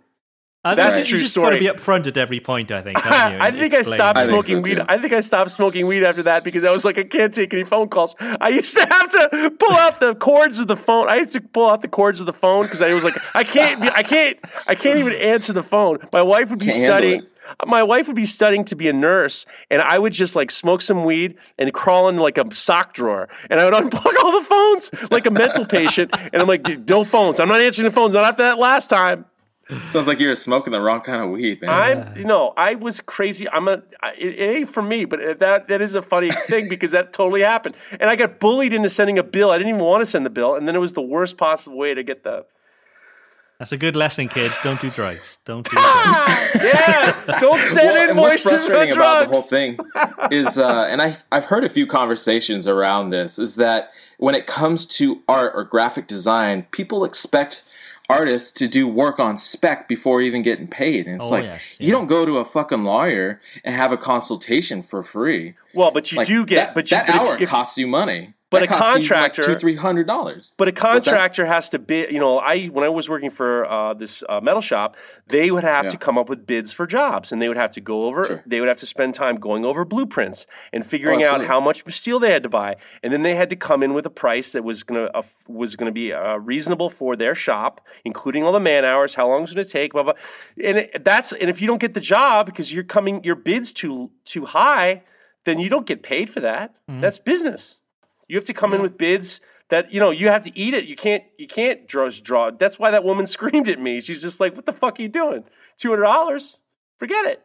I think That's a you true just story. got to be upfront at every point. I think. you, I and think I stopped things. smoking so, weed. I think I stopped smoking weed after that because I was like, I can't take any phone calls. I used to have to pull out the cords of the phone. I used to pull out the cords of the phone because I was like, I can't, I can't, I can't even answer the phone. My wife would be Can't studying. My wife would be studying to be a nurse, and I would just like smoke some weed and crawl into like a sock drawer, and I would unplug all the phones like a mental patient. And I'm like, no phones. I'm not answering the phones. Not after that last time. Sounds like you're smoking the wrong kind of weed, man. I'm you know I was crazy. I'm a it, it ain't for me, but uh, that that is a funny thing because that totally happened, and I got bullied into sending a bill. I didn't even want to send the bill, and then it was the worst possible way to get the That's a good lesson, kids. Don't do drugs. Don't do drugs. yeah. Don't send Well, and what's invoices for frustrating about the whole thing is, uh, and I, I've heard a few conversations around this, is that when it comes to art or graphic design, people expect artists to do work on spec before even getting paid. And it's Oh, like, yes, you don't go to a fucking lawyer and have a consultation for free. well, but you Like, do get that, but you, that but hour if, costs you money. But That a costs you, like, contractor- two, three hundred dollars. But a contractor has to bid. You know, I when I was working for uh, this uh, metal shop, they would have Yeah. to come up with bids for jobs, and they would have to go over. Sure. They would have to spend time going over blueprints and figuring Oh, out how much steel they had to buy, and then they had to come in with a price that was gonna uh, was gonna be uh, reasonable for their shop, including all the man hours, how long it's gonna take, blah blah. And it, that's and if you don't get the job because you're coming, your bids too too high, then you don't get paid for that. That's business. You have to come in with bids that you know you have to eat it. You can't you can't just draw. That's why that woman screamed at me. She's just like, "What the fuck are you doing? Two hundred dollars? Forget it."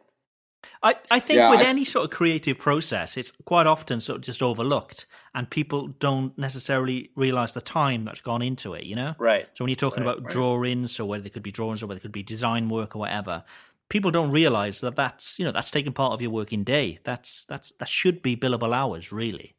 I, I think Yeah, with I- any sort of creative process, it's quite often sort of just overlooked, and people don't necessarily realize the time that's gone into it. You know, Right. So when you're talking Right, about right. drawings, or whether they could be drawings, or whether it could be design work, or whatever, people don't realize that that's you know that's taking part of your working day. That's that's that should be billable hours, really.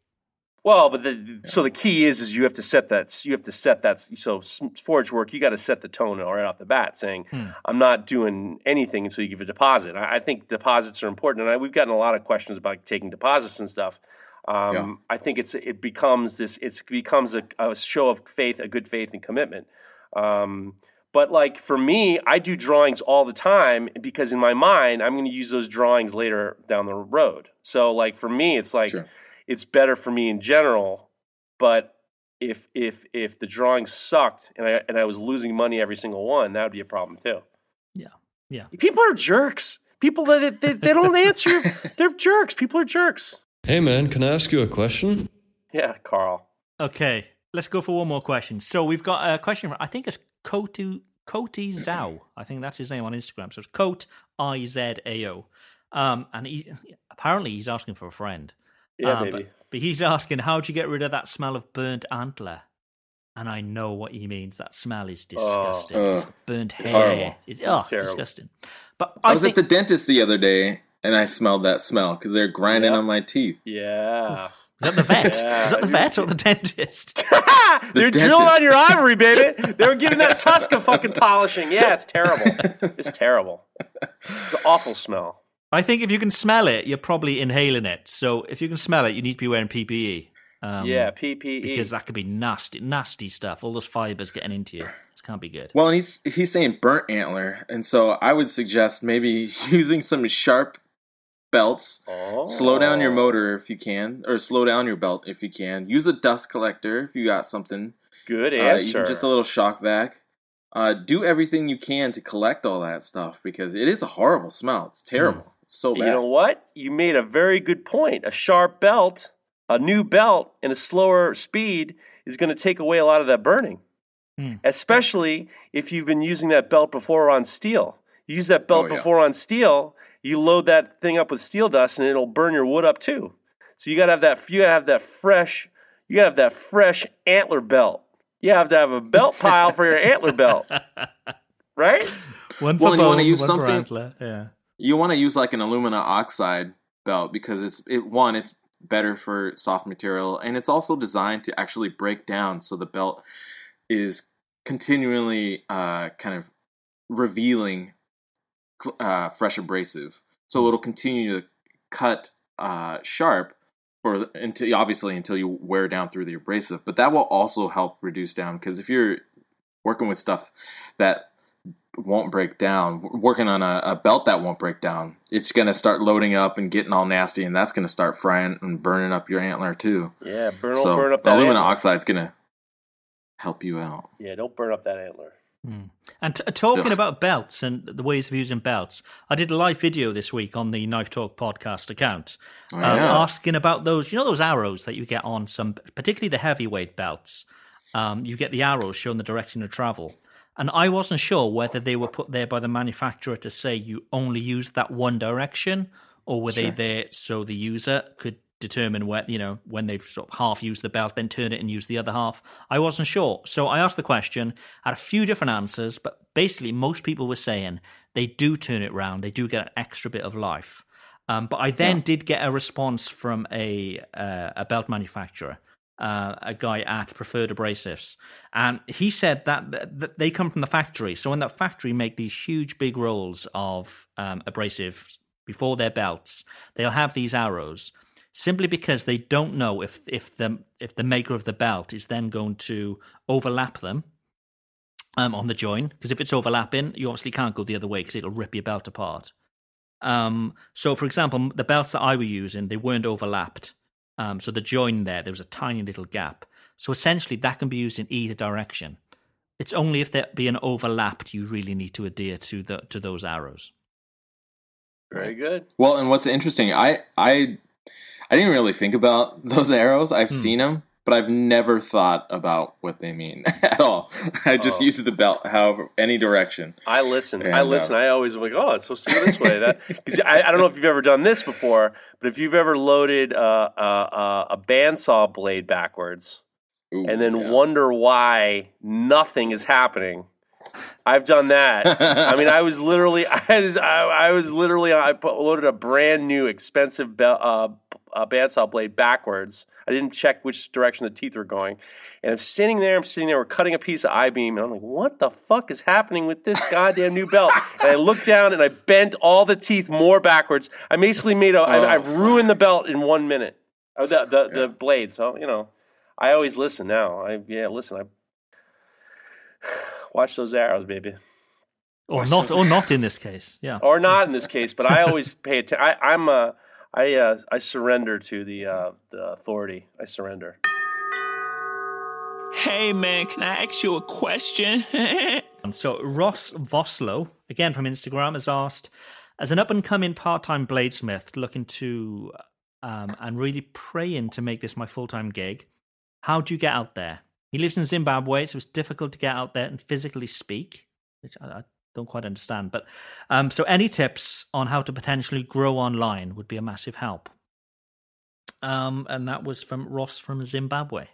Well, but the, so the key is is you have to set that you have to set that so forge work you got to set the tone right off the bat saying Hmm. I'm not doing anything until you give a deposit. I, I think deposits are important, and I, we've gotten a lot of questions about taking deposits and stuff. Um, Yeah. I think it's it becomes this it becomes a, a show of faith, a good faith and commitment. Um, but like for me, I do drawings all the time because in my mind, I'm going to use those drawings later down the road. So like for me, it's like Sure. It's better for me in general. But if if if the drawings sucked and I and I was losing money every single one, that would be a problem too. Yeah, yeah. People are jerks. People that they, they don't answer. They're jerks. People are jerks. Hey man, can I ask you a question? Yeah, Carl. Okay, let's go for one more question. So we've got a question. From, I think it's Kotu Koti Zhao. I think that's his name on Instagram. So it's Coat I Z A O. Um, and he apparently he's asking for a friend. Yeah, Uh, maybe. But, but he's asking, how do you get rid of that smell of burnt antler? And I know what he means. That smell is disgusting. Oh. It's burnt It's hair. horrible. It- oh, It's terrible. disgusting. But I, I, was think at the dentist the other day and I smelled that smell because they're grinding Yep. on my teeth. Yeah. is that the vet? Yeah. Is that the vet or the dentist? They're dentist. drilling on your ivory, baby. They were giving that tusk a fucking polishing. Yeah, it's terrible. It's terrible. It's an awful smell. I think if you can smell it, you're probably inhaling it. So if you can smell it, you need to be wearing PPE. Um, yeah. PPE. because that could be nasty, nasty stuff. All those fibers getting into you. This can't be good. Well, and he's he's saying burnt antler, and so I would suggest maybe using some sharp belts. oh. Slow down your motor if you can, or slow down your belt if you can. Use a dust collector if you got something. Good Uh, answer. even just a little shop vac. Uh, do everything you can to collect all that stuff because it is a horrible smell. It's terrible. It's so bad. You know what? You made a very good point. A sharp belt, a new belt, and a slower speed is going to take away a lot of that burning. Hmm. Especially if you've been using that belt before on steel. You use that belt Oh, yeah. before on steel, you load that thing up with steel dust, and it'll burn your wood up too. So you got to have that. You got to have that fresh. You got to have that fresh antler belt. You have to have a belt pile for your antler belt, right? One Well, for and you wanna use one for something- antler. Yeah. You want to use like an alumina oxide belt because it's it one it's better for soft material and it's also designed to actually break down so the belt is continually uh, kind of revealing uh, fresh abrasive. So it'll continue to cut uh, sharp for until obviously until you wear down through the abrasive but that will also help reduce down because if you're working with stuff that won't break down, working on a, a belt that won't break down, it's going to start loading up and getting all nasty, and that's going to start frying and burning up your antler too. Yeah, burn, so burn up the that aluminum antler. oxide's going to help you out. Yeah, don't burn up that antler. And t- talking Ugh. about belts and the ways of using belts, I did a live video this week on the Knife Talk podcast account, Oh, um, asking about those, you know, those arrows that you get on some, particularly the heavyweight belts. Um, you get the arrows showing the direction of travel. And I wasn't sure whether they were put there by the manufacturer to say you only use that one direction, or were they there so the user could determine where you know when they've sort of half used the belt, then turn it and use the other half. I wasn't sure, so I asked the question. Had a few different answers, but basically most people were saying they do turn it round. They do get an extra bit of life. Um, but I then did get a response from a uh, a belt manufacturer, uh, a guy at Preferred Abrasives, and he said that, that, they come from the factory. So in that factory, make these huge big rolls of um, abrasives before their belts. They'll have these arrows simply because they don't know if if the if the maker of the belt is then going to overlap them um, on the join. Because if it's overlapping, you obviously can't go the other way because it'll rip your belt apart. Um, so, for example, the belts that I were using, they weren't overlapped. Um, so the join there, there was a tiny little gap. So essentially, that can be used in either direction. It's only if they're being overlapped you really need to adhere to the to those arrows. Very good. Well, and what's interesting, I I I didn't really think about those arrows. I've Hmm. seen them, but I've never thought about what they mean at all. I just Oh. use the belt, however, any direction. I listen. And, I uh, listen. I always am like, oh, it's supposed to go this way. That because I, I don't know if you've ever done this before, but if you've ever loaded uh, uh, uh, a bandsaw blade backwards Ooh, and then yeah. wonder why nothing is happening. I've done that. I mean, I was literally, I was, I, I was literally, I put, loaded a brand new expensive be- uh, bandsaw blade backwards. I didn't check which direction the teeth were going, and I'm sitting there. I'm sitting there. We're cutting a piece of I beam, and I'm like, "What the fuck is happening with this goddamn new belt?" And I looked down and I bent all the teeth more backwards. I basically made a, I, I Oh. ruined the belt in one minute. Oh, the the, Yeah. the blade. So you know, I always listen now. I yeah, listen. I watch those arrows, baby. Or not, or not in this case. Yeah. Or not in this case, but I always pay attention. I'm uh, I uh, I surrender to the uh, the authority. I surrender. Hey man, can I ask you a question? So Ross Voslo, again from Instagram, has asked, as an up and coming part time bladesmith looking to um, and really praying to make this my full time gig, how do you get out there? He lives in Zimbabwe, so it's difficult to get out there and physically speak, which I, I don't quite understand. But um, so any tips on how to potentially grow online would be a massive help. Um, and that was from Ross from Zimbabwe.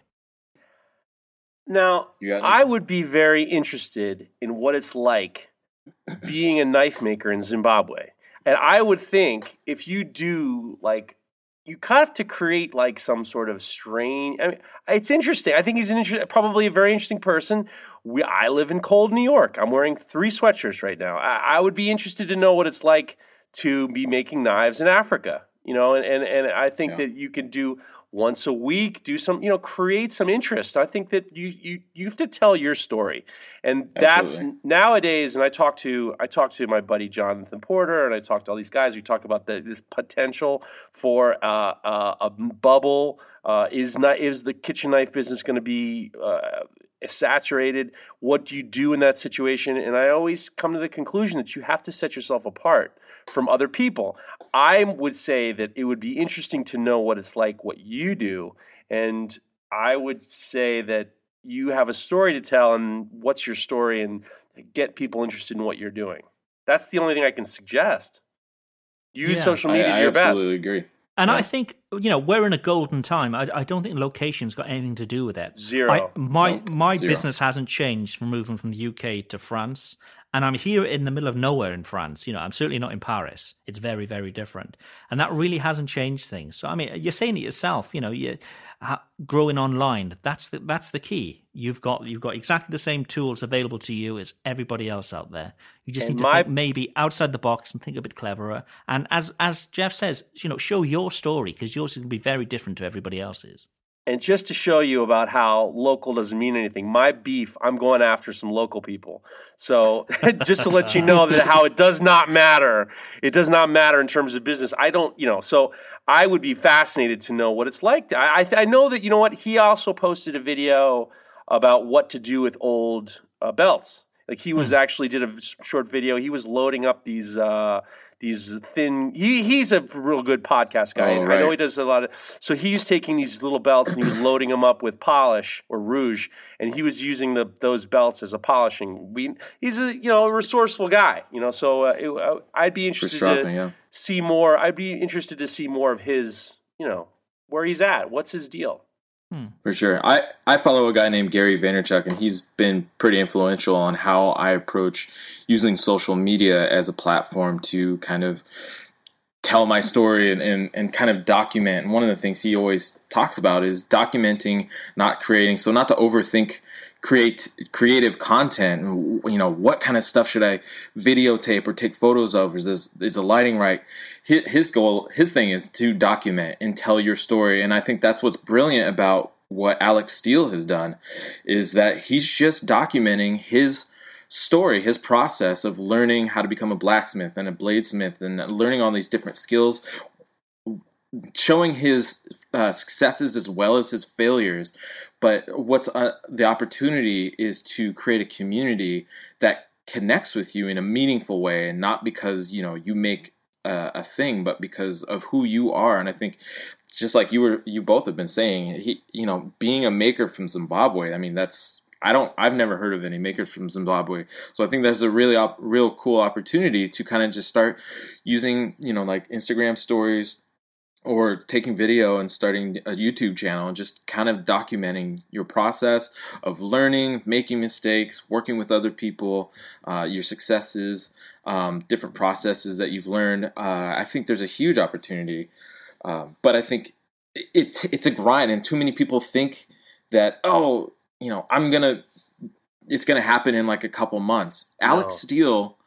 Now, You? I would be very interested in what it's like being a knife maker in Zimbabwe. And I would think if you do like you kind of have to create like some sort of strange. I mean, it's interesting. I think he's an inter- probably a very interesting person. We, I live in cold New York. I'm wearing three sweatshirts right now. I, I would be interested to know what it's like to be making knives in Africa. You know, and and, and I think Yeah. that you can do once a week, do some, you know, create some interest. I think that you you you have to tell your story, and that's Absolutely. nowadays. And I talked to I talked to my buddy Jonathan Porter, and I talked to all these guys. We talk about the, this potential for uh, uh, a bubble. Uh, is not is the kitchen knife business going to be uh, saturated? What do you do in that situation? And I always come to the conclusion that you have to set yourself apart from other people. I would say that it would be interesting to know what it's like, what you do. And I would say that you have a story to tell, and what's your story, and get people interested in what you're doing. That's the only thing I can suggest. Use Yeah. social media I to your best. I absolutely agree. And I think you know we're in a golden time. I, I don't think location's got anything to do with it. Zero. I, my Nope, my zero. business hasn't changed from moving from the UK to France, and I'm here in the middle of nowhere in France. You know, I'm certainly not in Paris. It's very very different, and that really hasn't changed things. So I mean, you're saying it yourself. You know, you ha, uh, growing online. That's the that's the key. You've got you've got exactly the same tools available to you as everybody else out there. You just need to my- think maybe outside the box and think a bit cleverer. And as as Jeff says, you know, show your story because yours is going to be very different to everybody else's. And just to show you about how local doesn't mean anything, my beef, I'm going after some local people. So just to let you know that how it does not matter. It does not matter in terms of business. I don't, you know, so I would be fascinated to know what it's like. To, I, I, know that, you know what, he also posted a video about what to do with old uh, belts. Like he was actually did a short video. He was loading up these uh, these thin. He he's a real good podcast guy. Oh, and I know he does a lot of. So he's taking these little belts and he was loading them up with polish or rouge, and he was using the those belts as a polishing. We he's a you know a resourceful guy. You know, so uh, it, uh, I'd be interested to yeah. see more. I'd be interested to see more of his. You know, where he's at. What's his deal? Hmm. For sure. I, I follow a guy named Gary Vaynerchuk, and he's been pretty influential on how I approach using social media as a platform to kind of tell my story and, and, and kind of document. And one of the things he always talks about is documenting, not creating. So, not to overthink create creative content you know what kind of stuff should i videotape or take photos of is this is the lighting right his, goal his thing is to document and tell your story and i think that's what's brilliant about what Alec Steele has done is that he's just documenting his story his process of learning how to become a blacksmith and a bladesmith and learning all these different skills showing his uh, successes as well as his failures. But what's uh, the opportunity is to create a community that connects with you in a meaningful way, and not because you know you make a, a thing, but because of who you are. And I think just like you were, you both have been saying, he, you know, being a maker from Zimbabwe. I mean, that's I don't I've never heard of any makers from Zimbabwe. So I think that's a really op- real cool opportunity to kind of just start using, you know, like Instagram stories or taking video and starting a YouTube channel and just kind of documenting your process of learning, making mistakes, working with other people, uh, your successes, um, different processes that you've learned. Uh, I think there's a huge opportunity, um, but I think it, it's a grind, and too many people think that oh, you know, I'm gonna, it's gonna happen in like a couple months. Alec Steele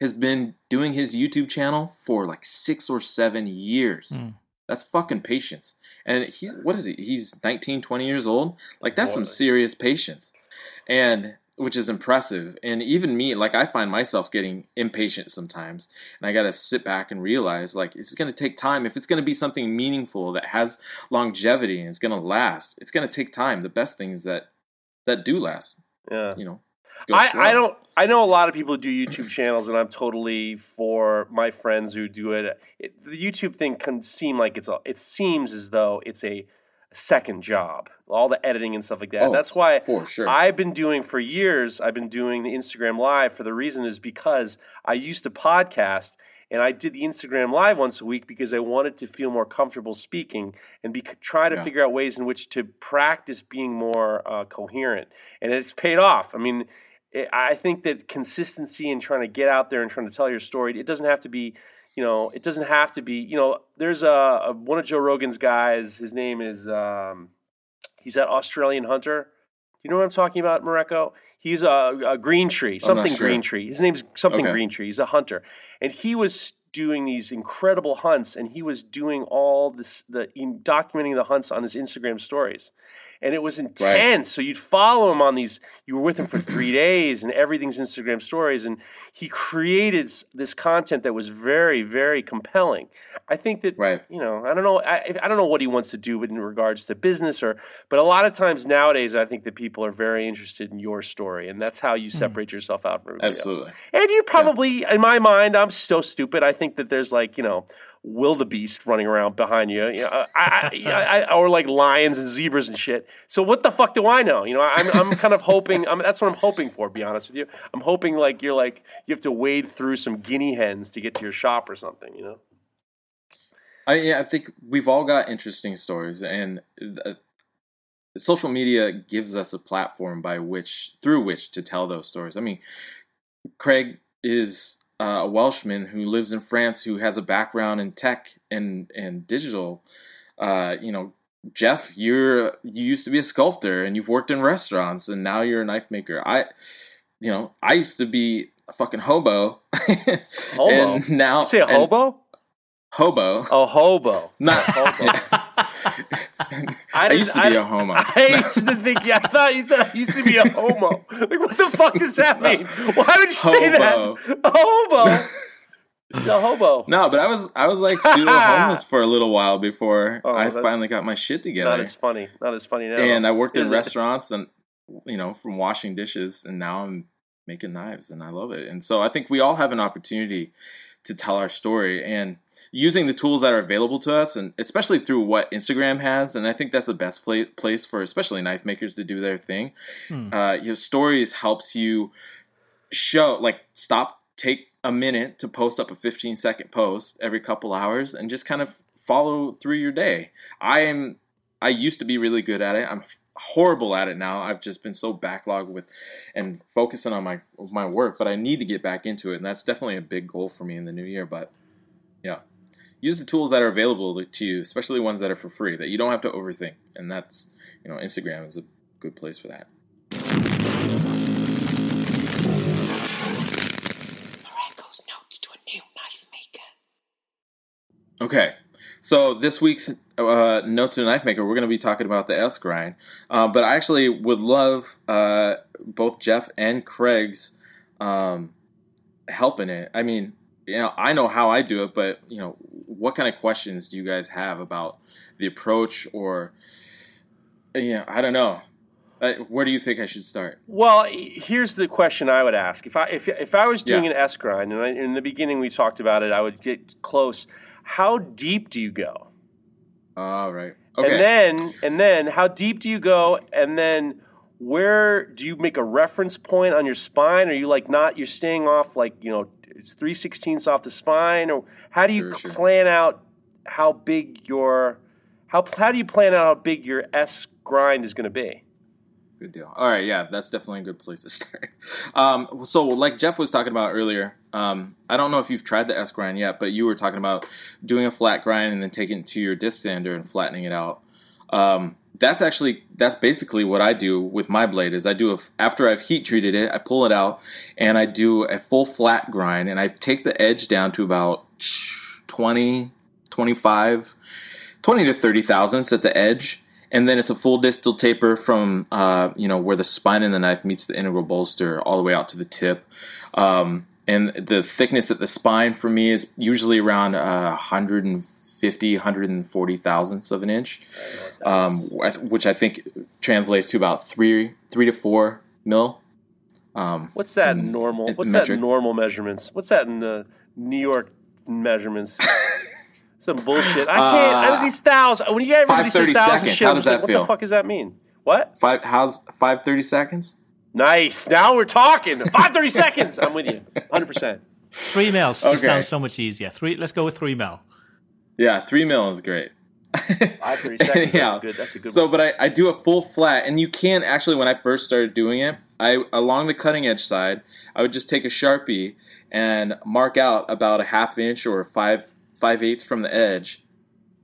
has been doing his YouTube channel for like six or seven years. Mm. That's fucking patience. And he's what is he? He's 19, 20 years old. Like that's some serious patience. And which is impressive. And even me, like I find myself getting impatient sometimes. And I got to sit back and realize like it's going to take time if it's going to be something meaningful that has longevity and it's going to last. It's going to take time. The best things that that do last, Yeah. you know. I. I don't I know a lot of people who do YouTube channels and I'm totally for my friends who do it. it the YouTube thing can seem like it's a, it seems as though it's a second job. All the editing and stuff like that. Oh, That's why for sure. I've been doing for years. I've been doing the Instagram live for the reason is because I used to podcast and I did the Instagram live once a week because I wanted to feel more comfortable speaking and be try to Yeah. figure out ways in which to practice being more uh, coherent. And it's paid off. I mean, it, I think that consistency and trying to get out there and trying to tell your story, it doesn't have to be, you know, it doesn't have to be, you know, there's a, a one of Joe Rogan's guys. His name is, um, he's that Australian hunter. You know what I'm talking about, Mareko? He's a, a green tree, something sure. green tree. His name's something Okay. green tree. He's a hunter, and he was doing these incredible hunts, and he was doing all this, the documenting the hunts on his Instagram stories, and it was intense. So you'd follow him on these. You were with him for three days, and everything's Instagram stories, and he created this content that was very, very compelling. I think that Right. you know, I don't know, I, I don't know what he wants to do in regards to business or, but a lot of times nowadays, I think that people are very interested in your story, and that's how you hmm. separate yourself out from everybody else. Absolutely. And you probably, in my mind, I'm so stupid. I think that there's like you know. Wildebeest running around behind you, you know, I, I, I, or like lions and zebras and shit. So what the fuck do I know? You know, I'm, I'm kind of hoping. I'm, that's what I'm hoping for. Be honest with you, I'm hoping like you're like you have to wade through some guinea hens to get to your shop or something. You know. I yeah, I think we've all got interesting stories, and uh, social media gives us a platform by which through which to tell those stories. I mean, Craig is uh, a Welshman who lives in France, who has a background in tech and and digital. Uh, you know, Jeff, you're you used to be a sculptor, and you've worked in restaurants, and now you're a knife maker. I, you know, I used to be a fucking hobo. Hobo? and now say a and- hobo? Hobo. Oh, hobo. Not hobo. I, didn't- used to be I- a homo. I used to think. Yeah, I thought you said I used to be a homo. Like, what the fuck does that mean? Why would you say that? A hobo. The hobo. no, but I was I was like pseudo homeless for a little while before Oh, I finally got my shit together. Not as funny. Not as funny now. and I worked in it? restaurants and you know from washing dishes, and now I'm making knives, and I love it. And so I think we all have an opportunity to tell our story and using the tools that are available to us, and especially through what Instagram has. And I think that's the best pla- place for especially knife makers to do their thing. Hmm. Uh, your stories helps you show like stop take a minute to post up a 15 second post every couple hours and just kind of follow through your day i am i used to be really good at it i'm horrible at it now i've just been so backlogged with and focusing on my my work but i need to get back into it and that's definitely a big goal for me in the new year but yeah use the tools that are available to you especially ones that are for free that you don't have to overthink and that's you know instagram is a good place for that Mareko's notes to a new knife maker. Okay, so this week's uh, notes to a knife maker, we're going to be talking about the S grind. Uh, but I actually would love uh, both Jeff and Craig's um, help in it. I mean, you know, I know how I do it, but you know, what kind of questions do you guys have about the approach, or you know, I don't know. Uh, where do you think I should start? Well, here's the question I would ask: if I if if I was doing Yeah. an S grind, and I, in the beginning we talked about it, I would get close. How deep do you go? All right. Okay. And then and then how deep do you go? And then where do you make a reference point on your spine? Are you like not? You're staying off like you know it's three sixteenths off the spine, or how do you Sure, sure. plan out how big your how how do you plan out how big your S grind is going to be? Good deal. All right, yeah, that's definitely a good place to start. Um, so, like Jeff was talking about earlier, um, I don't know if you've tried the S grind yet, but you were talking about doing a flat grind and then taking it to your disc sander and flattening it out. Um, that's actually that's basically what I do with my blade. Is I do a after I've heat treated it, I pull it out and I do a full flat grind, and I take the edge down to about 20, 25, 20 to 30 thousandths at the edge. And then it's a full distal taper from uh, you know where the spine of the knife meets the integral bolster all the way out to the tip. Um, and the thickness at the spine for me is usually around uh, 150 140 thousandths of an inch um, which i think translates to about three three to four mil um, What's that in- normal? in What's metric. that normal measurements? What's that in the New York measurements? Some bullshit. I can't. I Uh, these thousands. When you get everybody says 530 thousand seconds. shit, How I'm does just like, that what the fuck does that mean? What? five how's 530 seconds Nice. Now we're talking. Five thirty seconds. I'm with you. Hundred percent. Three mils Okay. just sounds so much easier. Three. Let's go with three mil. yeah three mil is great Five thirty seconds. Yeah. That's a good. That's a good. So, one. but I, I do a full flat, and you can actually. When I first started doing it, I along the cutting edge side, I would just take a sharpie and mark out about a half inch or five five eighths from the edge,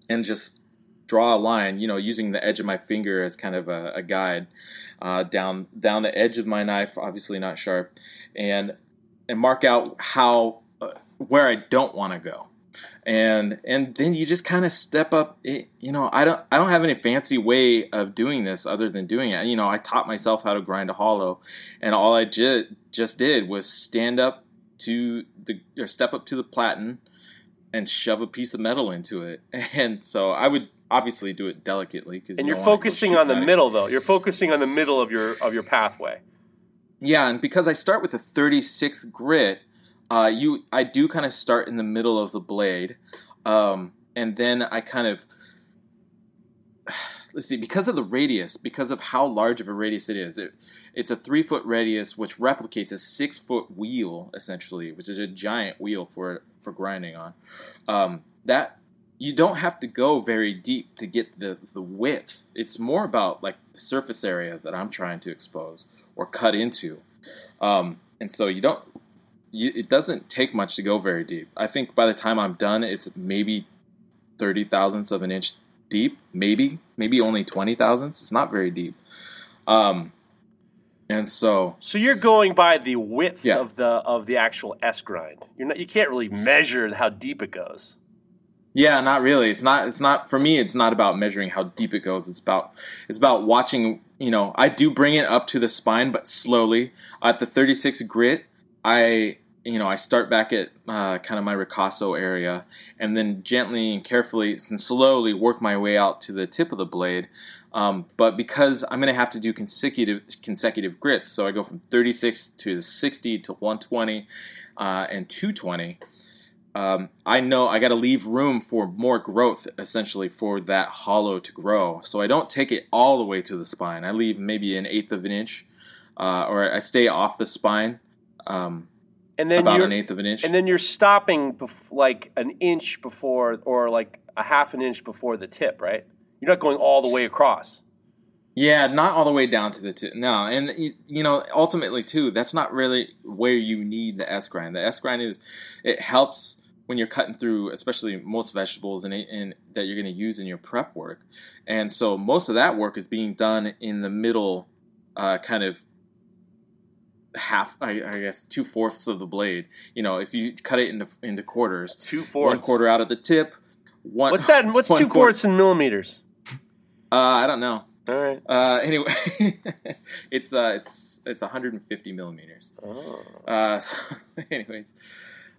and just draw a line. You know, using the edge of my finger as kind of a, a guide uh, down down the edge of my knife, obviously not sharp, and and mark out how uh, where I don't want to go and and then you just kind of step up it, you know i don't i don't have any fancy way of doing this other than doing it you know i taught myself how to grind a hollow and all i ju- just did was stand up to the or step up to the platen and shove a piece of metal into it and so i would obviously do it delicately because and you're focusing on the middle, though. You're focusing on the middle of your of your pathway. Yeah, and because I start with a 36 grit, uh, you I do kind of start in the middle of the blade, um, and then I kind of let's see because of the radius, because of how large of a radius it is. It, it's a three foot radius which replicates a six foot wheel essentially, which is a giant wheel for for grinding on. Um, that you don't have to go very deep to get the the width. It's more about like the surface area that I'm trying to expose or cut into. Um, and so you don't, you, it doesn't take much to go very deep. I think by the time I'm done, it's maybe 30 thousandths of an inch deep, maybe, maybe only 20 thousandths. It's not very deep. Um, and so, So you're going by the width Yeah. of the of the actual S grind. You're not. You can't really measure how deep it goes. yeah, not really. It's not, it's not, for me, it's not about measuring how deep it goes. It's about, it's about watching, you know, I do bring it up to the spine, but slowly. At the 36 grit, I, you know, I start back at uh, kind of my ricasso area and then gently and carefully and slowly work my way out to the tip of the blade. Um, but because I'm going to have to do consecutive consecutive grits, so I go from 36 to 60 to 120 uh, and 220. Um, I know I got to leave room for more growth, essentially, for that hollow to grow. So I don't take it all the way to the spine. I leave maybe an eighth of an inch, uh, or I stay off the spine. Um, And then about you're an eighth of an inch. and then you're stopping bef- like an inch before, or like a half an inch before the tip, right? You're not going all the way across. Yeah, not all the way down to the tip. No, and you, you know, ultimately too, that's not really where you need the S grind. The S grind is it helps when you're cutting through, especially most vegetables and, and that you're going to use in your prep work. And so most of that work is being done in the middle, uh, kind of half, I, I guess, two fourths of the blade. You know, if you cut it into into quarters, two fourths, one quarter out at the tip. One, What's that? What's two fourths in millimeters? Uh, I don't know. All right. Uh, anyway, it's uh, it's it's 150 millimeters. Oh. Uh, so, anyways,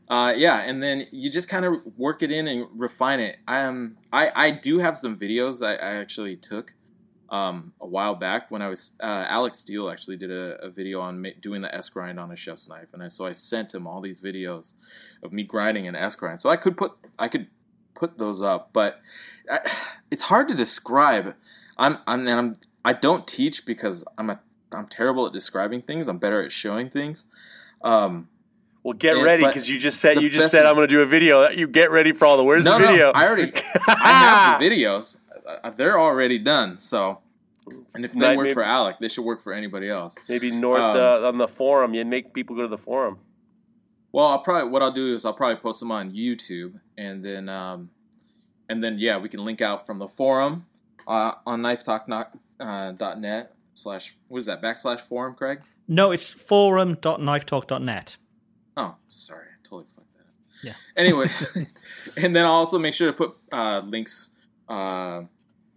uh, yeah, and then you just kind of work it in and refine it. Um, I I do have some videos I, I actually took um, a while back when I was uh, Alec Steele actually did a, a video on ma- doing the S grind on a chef's knife, and I, so I sent him all these videos of me grinding an S grind. So I could put I could put those up, but I, it's hard to describe. I'm I'm and I'm I don't teach because I'm a I'm terrible at describing things. I'm better at showing things. Um, Well, get And- ready because you just said you just said I'm going to do a video. You get ready for all the. Where's no, the video? no, I already I have the videos. Uh, They're already done. So, and if they Right, work maybe- for Alec, they should work for anybody else. Maybe north Um, uh, on the forum. You make people go to the forum. Well, I'll probably what I'll do is I'll probably post them on YouTube, and then um, and then yeah, we can link out from the forum uh, on knifetalk.net uh, slash what is that backslash forum, Craig? No, it's forum.knifetalk.net. Oh, sorry, I totally fucked that up. Yeah. Anyways, and then I'll also make sure to put uh, links, uh,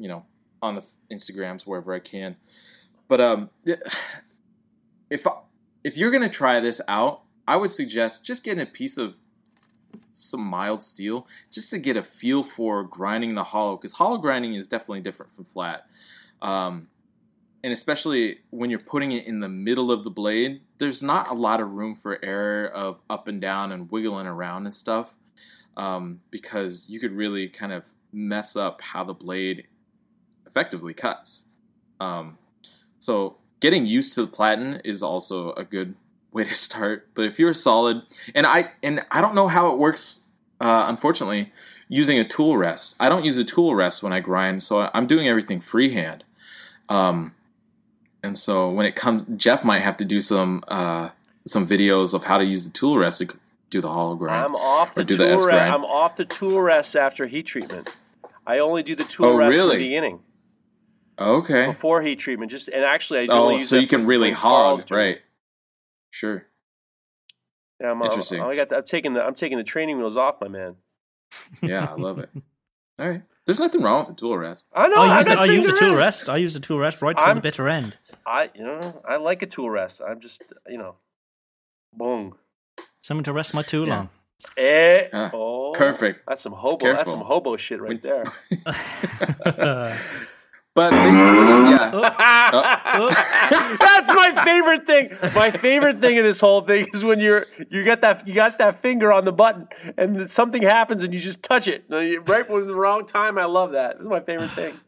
you know, on the Instagrams wherever I can. But um, if if you're gonna try this out, I would suggest just getting a piece of some mild steel just to get a feel for grinding the hollow because hollow grinding is definitely different from flat. Um, and especially when you're putting it in the middle of the blade, there's not a lot of room for error of up and down and wiggling around and stuff, um, because you could really kind of mess up how the blade effectively cuts. Um, so getting used to the platen is also a good way to start. But if you're solid, and I and I don't know how it works, uh, unfortunately, using a tool rest. I don't use a tool rest when I grind, so I'm doing everything freehand. Um, and so when it comes, Jeff might have to do some uh, some videos of how to use the tool rest to do the hollow grind. I'm off the tool the rest. I'm off the tool rest after heat treatment. I only do the tool Oh, rest in the beginning Okay. before heat treatment. Just and actually, I only Oh, use so you can really hog, doing it. right? Sure. Yeah, I'm, Interesting. I got. The, I'm taking the. I'm taking the training wheels off, my man. Yeah, I love it. All right. There's nothing wrong with the tool rest. I know. I I'm use, not I saying use the tool rest. I use the tool rest right till I'm- the bitter end. I you know I like a tool rest. I'm just you know, boom. Something to rest my tool Yeah. on. Eh, Ah, oh, perfect. That's some hobo. That's some hobo shit right there. But basically, yeah. That's my favorite thing. My favorite thing in this whole thing is when you're you got that you got that finger on the button and something happens and you just touch it right when the wrong time. I love that. This is my favorite thing.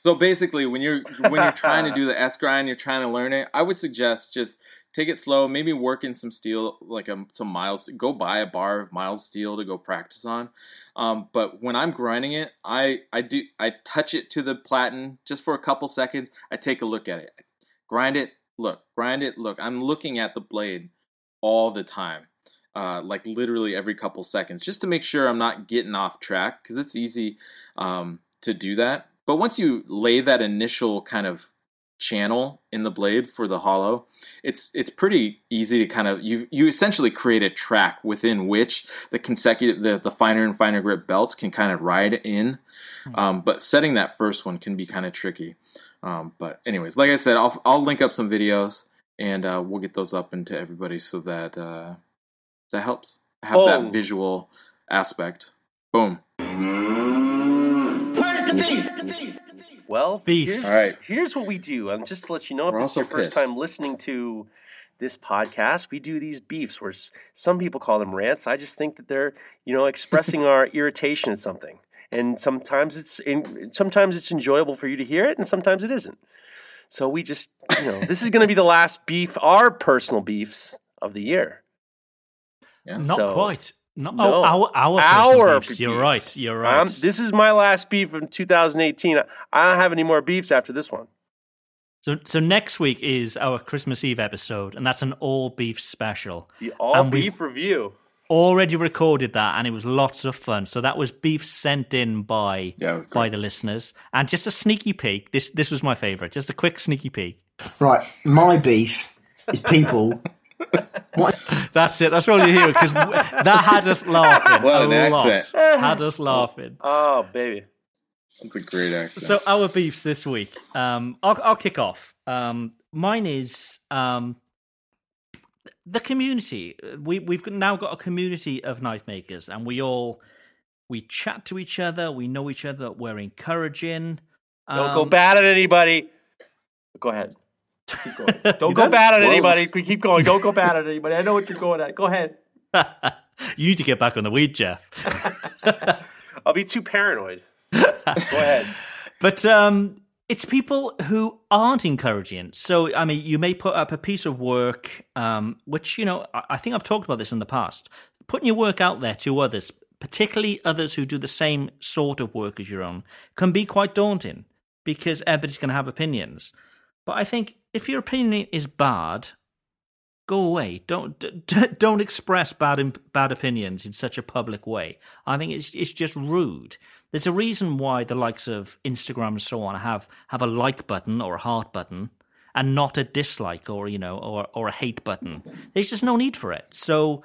So basically, when you're when you're trying to do the S grind, you're trying to learn it. I would suggest just take it slow. Maybe work in some steel, like a, some miles. Go buy a bar of mild steel to go practice on. Um, but when I'm grinding it, I I do I touch it to the platen just for a couple seconds. I take a look at it, grind it, look, grind it, look. I'm looking at the blade all the time. Uh, like literally every couple seconds, just to make sure I'm not getting off track, because it's easy um, to do that. But once you lay that initial kind of channel in the blade for the hollow, it's it's pretty easy to kind of you you essentially create a track within which the consecutive the, the finer and finer grit belts can kind of ride in. Um, but setting that first one can be kind of tricky. Um, but anyways, like I said, I'll I'll link up some videos and uh, we'll get those up into everybody so that uh, that helps have Boom. that visual aspect. Boom. Well, Beef. Here's, All right. Here's what we do. And just to let you know, if We're this is your also first pissed. time listening to this podcast, we do these beefs where some people call them rants. I just think that they're, you know, expressing our irritation at something. And sometimes it's in, sometimes it's enjoyable for you to hear it, and sometimes it isn't. So we just, you know, this is going to be the last beef, our personal beefs of the year. Yeah. Not So- quite. Not, No. Oh, our our, Our personal beefs. You're right. You're right. Um, this is my last beef from 2018. I don't have any more beefs after this one. so so next week is our Christmas Eve episode, and that's an all beef special. The all And beef review. Already recorded that, and it was lots of fun. So that was beef sent in by Yeah, by the listeners, and just a sneaky peek. This this was my favorite. Just a quick sneaky peek. Right, my beef is people. What? That's it. That's all you hear because that had us laughing What a an lot. accent. Had us laughing. Oh, baby. That's a great accent. So our beefs this week. Um, I'll, I'll kick off. Um, mine is um, the community. We we've now got a community of knife makers, and we all we chat to each other. We know each other. We're encouraging. Don't go Um, bad at anybody. Go ahead. Don't You go bad at Whoa. anybody. Keep going. Don't go bad at anybody. I know what you're going at. Go ahead. you need to get back on the weed, Jeff. I'll be too paranoid. go ahead. But um, it's people who aren't encouraging. So, I mean, you may put up a piece of work, um, which, you know, I I think I've talked about this in the past. Putting your work out there to others, particularly others who do the same sort of work as your own, can be quite daunting because everybody's going to have opinions. But I think if your opinion is bad, go away. Don't d- don't express bad imp- bad opinions in such a public way. I think it's it's just rude. There's a reason why the likes of Instagram and so on have have a like button or a heart button and not a dislike or you know or or a hate button. There's just no need for it. So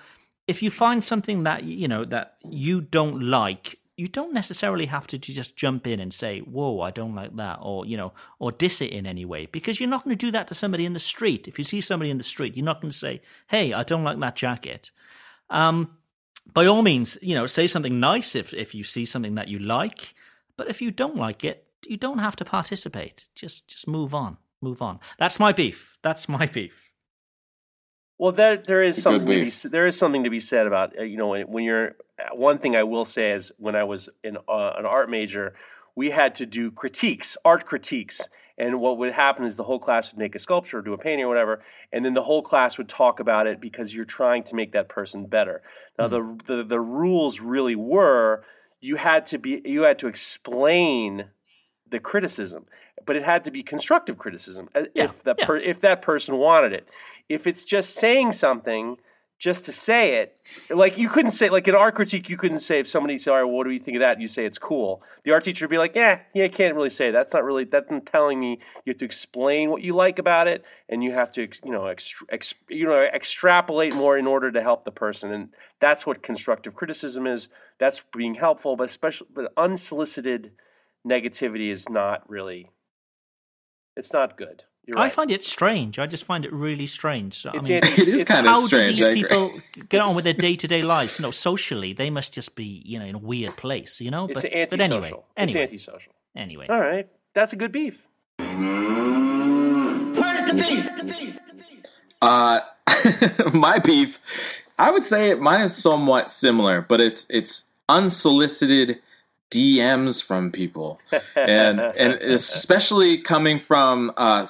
if you find something that you know that you don't like you don't necessarily have to just jump in and say, "Whoa, I don't like that," or you know, or diss it in any way, because you're not going to do that to somebody in the street. If you see somebody in the street, you're not going to say, "Hey, I don't like that jacket." Um, by all means, you know, say something nice if if you see something that you like, but if you don't like it, you don't have to participate. Just just move on, move on. That's my beef. That's my beef. Well, there there is something to be, there is something to be said about uh, you know when, when you're uh, one thing I will say is when I was in uh, an art major, we had to do critiques, art critiques, and what would happen is the whole class would make a sculpture, or do a painting, or whatever, and then the whole class would talk about it because you're trying to make that person better. Now the, the the rules really were you had to be you had to explain the criticism, but it had to be constructive criticism uh, if that per, if that person wanted it. If it's just saying something just to say it, like you couldn't say like an art critique, you couldn't say if somebody said, "All right, what do you think of that?" and you say it's cool. The art teacher would be like, "Yeah, yeah, I can't really say that's not really that's not telling me." You have to explain what you like about it, and you have to you know extra, ex, you know extrapolate more in order to help the person, and that's what constructive criticism is. That's being helpful, but especially but unsolicited negativity is not really it's not good. You're I find it strange. I just find it really strange. So, I It's mean, It is it's- kinda how strange, do these people get on with their day to day lives? No, socially, they must just be you know in a weird place. You know, It's but, antisocial. but anyway, It's anyway, antisocial. Anyway, All right, that's a good beef. Uh, my beef, I would say mine is somewhat similar, but it's it's unsolicited DMs from people, and and especially coming from uh,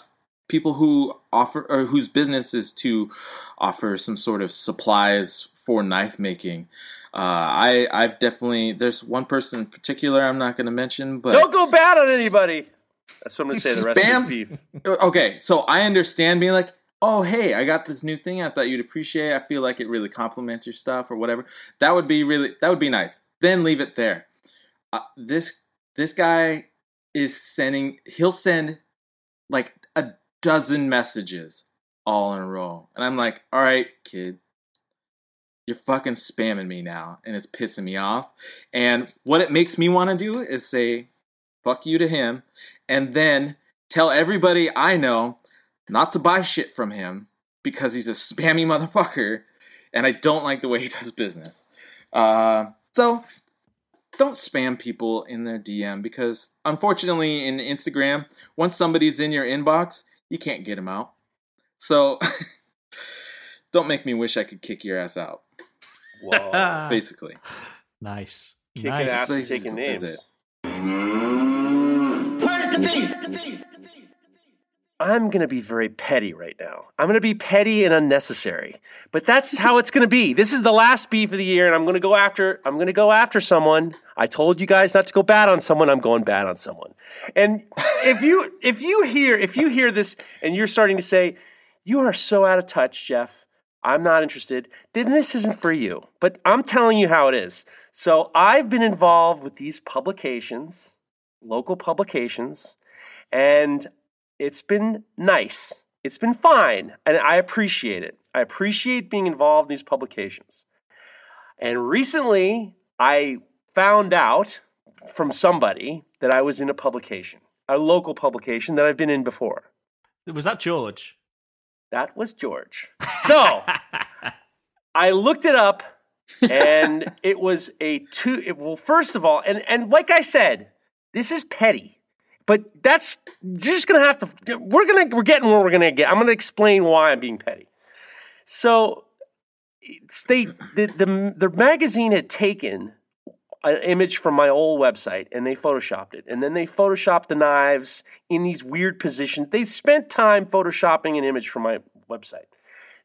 people who offer or whose business is to offer some sort of supplies for knife making. Uh, I I've definitely there's one person in particular I'm not going to mention, but Don't go bad on anybody. That's what I'm going to say. The rest Spam- of this beef. okay, so I understand being like, oh, hey, I got this new thing I thought you'd appreciate. I feel like it really complements your stuff or whatever. That would be really, that would be nice. Then leave it there. Uh, this this guy is sending. He'll send like a dozen messages all in a row, and I'm like, all right, kid. You're fucking spamming me now, and it's pissing me off. And what it makes me want to do is say, fuck you to him, and then tell everybody I know not to buy shit from him because he's a spammy motherfucker and I don't like the way he does business. Uh, so don't spam people in their DM because unfortunately in Instagram, once somebody's in your inbox, you can't get them out. So don't make me wish I could kick your ass out. Whoa. Basically. nice. Kicking nice. ass and That's taking names. it. I'm going to be very petty right now. I'm going to be petty and unnecessary. But that's how it's going to be. This is the last beef of the year and I'm going to go after I'm going to go after someone. I told you guys not to go bad on someone. I'm going bad on someone. And if you if you hear if you hear this and you're starting to say you are so out of touch, Jeff, I'm not interested, then this isn't for you. But I'm telling you how it is. So I've been involved with these publications, local publications, and it's been nice. It's been fine, and I appreciate it. I appreciate being involved in these publications. And recently, I found out from somebody that I was in a publication, a local publication that I've been in before. Was that George? That was George. So I looked it up, and it was a two. It, well, first of all, and and like I said, this is petty, but that's you're just gonna have to. We're gonna we're getting where we're gonna get. I'm gonna explain why I'm being petty. So they the the, the magazine had taken an image from my old website and they photoshopped it and then they photoshopped the knives in these weird positions they spent time photoshopping an image from my website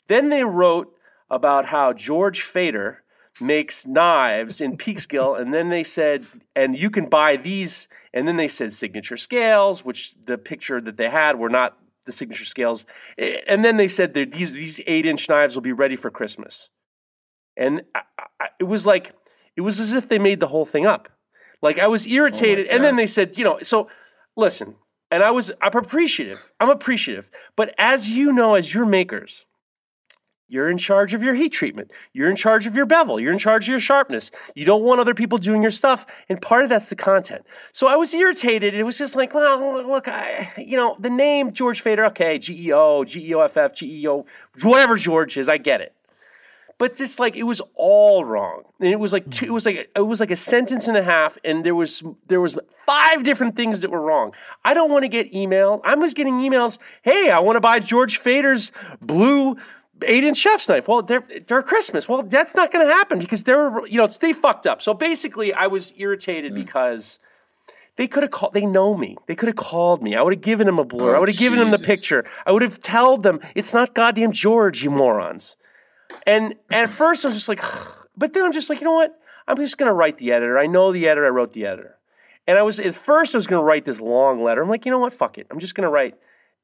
then they wrote about how george fader makes knives in peekskill and then they said and you can buy these and then they said signature scales which the picture that they had were not the signature scales. Eh, and then they said that these these eight inch knives will be ready for christmas. And I, I, it was like it was as if they made the whole thing up. Like i was irritated. And then they said you know so listen and i was i'm appreciative. I'm appreciative. But as you know as your makers you're in charge of your heat treatment. You're in charge of your bevel. You're in charge of your sharpness. You don't want other people doing your stuff. And part of that's the content. So I was irritated. It was just like, well, look, I, you know, the name George Fader, okay, E G-E-O, G-E-O-F-F, G-E-O, whatever George is, I get it. But just like it was all wrong, and it was like two, it was like it was like a sentence and a half, and there was there was five different things that were wrong. I don't want to get email. I was getting emails. Hey, I want to buy George Fader's blue inch chef's knife. Well, they're they're Christmas. Well, that's not going to happen because they're you know it's, they fucked up. So basically, I was irritated hmm. because they could have called. They know me. They could have called me. I would have given them a blur. Oh, I would have given them the picture. I would have told them it's not goddamn George, you morons. And at first, I was just like, but then I'm just like, you know what? I'm just going to write the editor. I know the editor. I wrote the editor. And I was at first I was going to write this long letter. I'm like, you know what? Fuck it. I'm just going to write,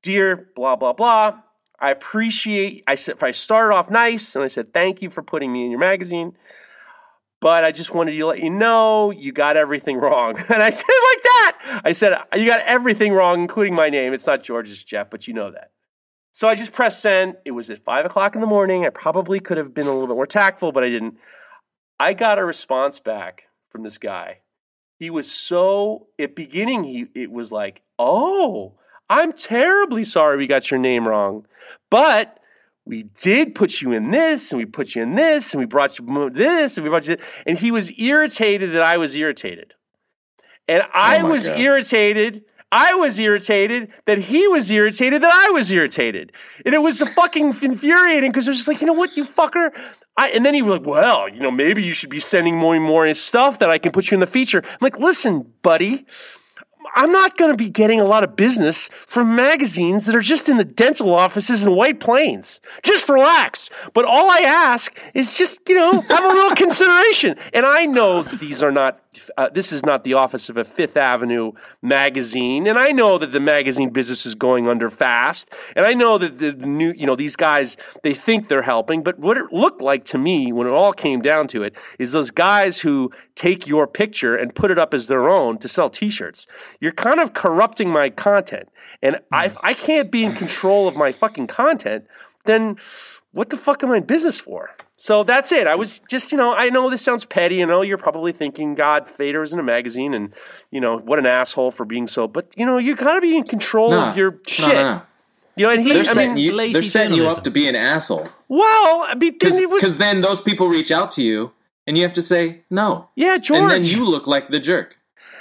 dear blah blah blah. I appreciate. I said if I started off nice and I said thank you for putting me in your magazine, but I just wanted to let you know you got everything wrong. And I said it like that. I said you got everything wrong, including my name. It's not George, it's Jeff, but you know that. So I just pressed send. It was at five o'clock in the morning. I probably could have been a little bit more tactful, but I didn't. I got a response back from this guy. He was so at beginning he it was like, "Oh, I'm terribly sorry we got your name wrong. But we did put you in this and we put you in this and we brought you this and we brought you and he was irritated that I was irritated. And oh I my was God. irritated. I was irritated that he was irritated that I was irritated. And it was fucking infuriating because it was just like, you know what, you fucker? I, and then he was like, well, you know, maybe you should be sending more and more stuff that I can put you in the feature. I'm like, listen, buddy, I'm not going to be getting a lot of business from magazines that are just in the dental offices in White Plains. Just relax. But all I ask is just, you know, have a little consideration. And I know these are not, uh, this is not the office of a Fifth Avenue magazine. And I know that the magazine business is going under fast. And I know that the, the new, you know, these guys, they think they're helping. But what it looked like to me when it all came down to it is those guys who take your picture and put it up as their own to sell t-shirts. You're kind of corrupting my content. And I, I can't be in control of my fucking content, then what the fuck am I in business for? So that's it. I was just, you know, I know this sounds petty. I know you're probably thinking, God, Fader is in a magazine and, you know, what an asshole for being so. But, you know, you gotta be in control No, of your shit. no, no. You know, and he, They're I setting, mean, you, lazy they're setting you up to be an asshole. well, I mean, then Because then those people reach out to you and you have to say no. yeah, George. And then you look like the jerk.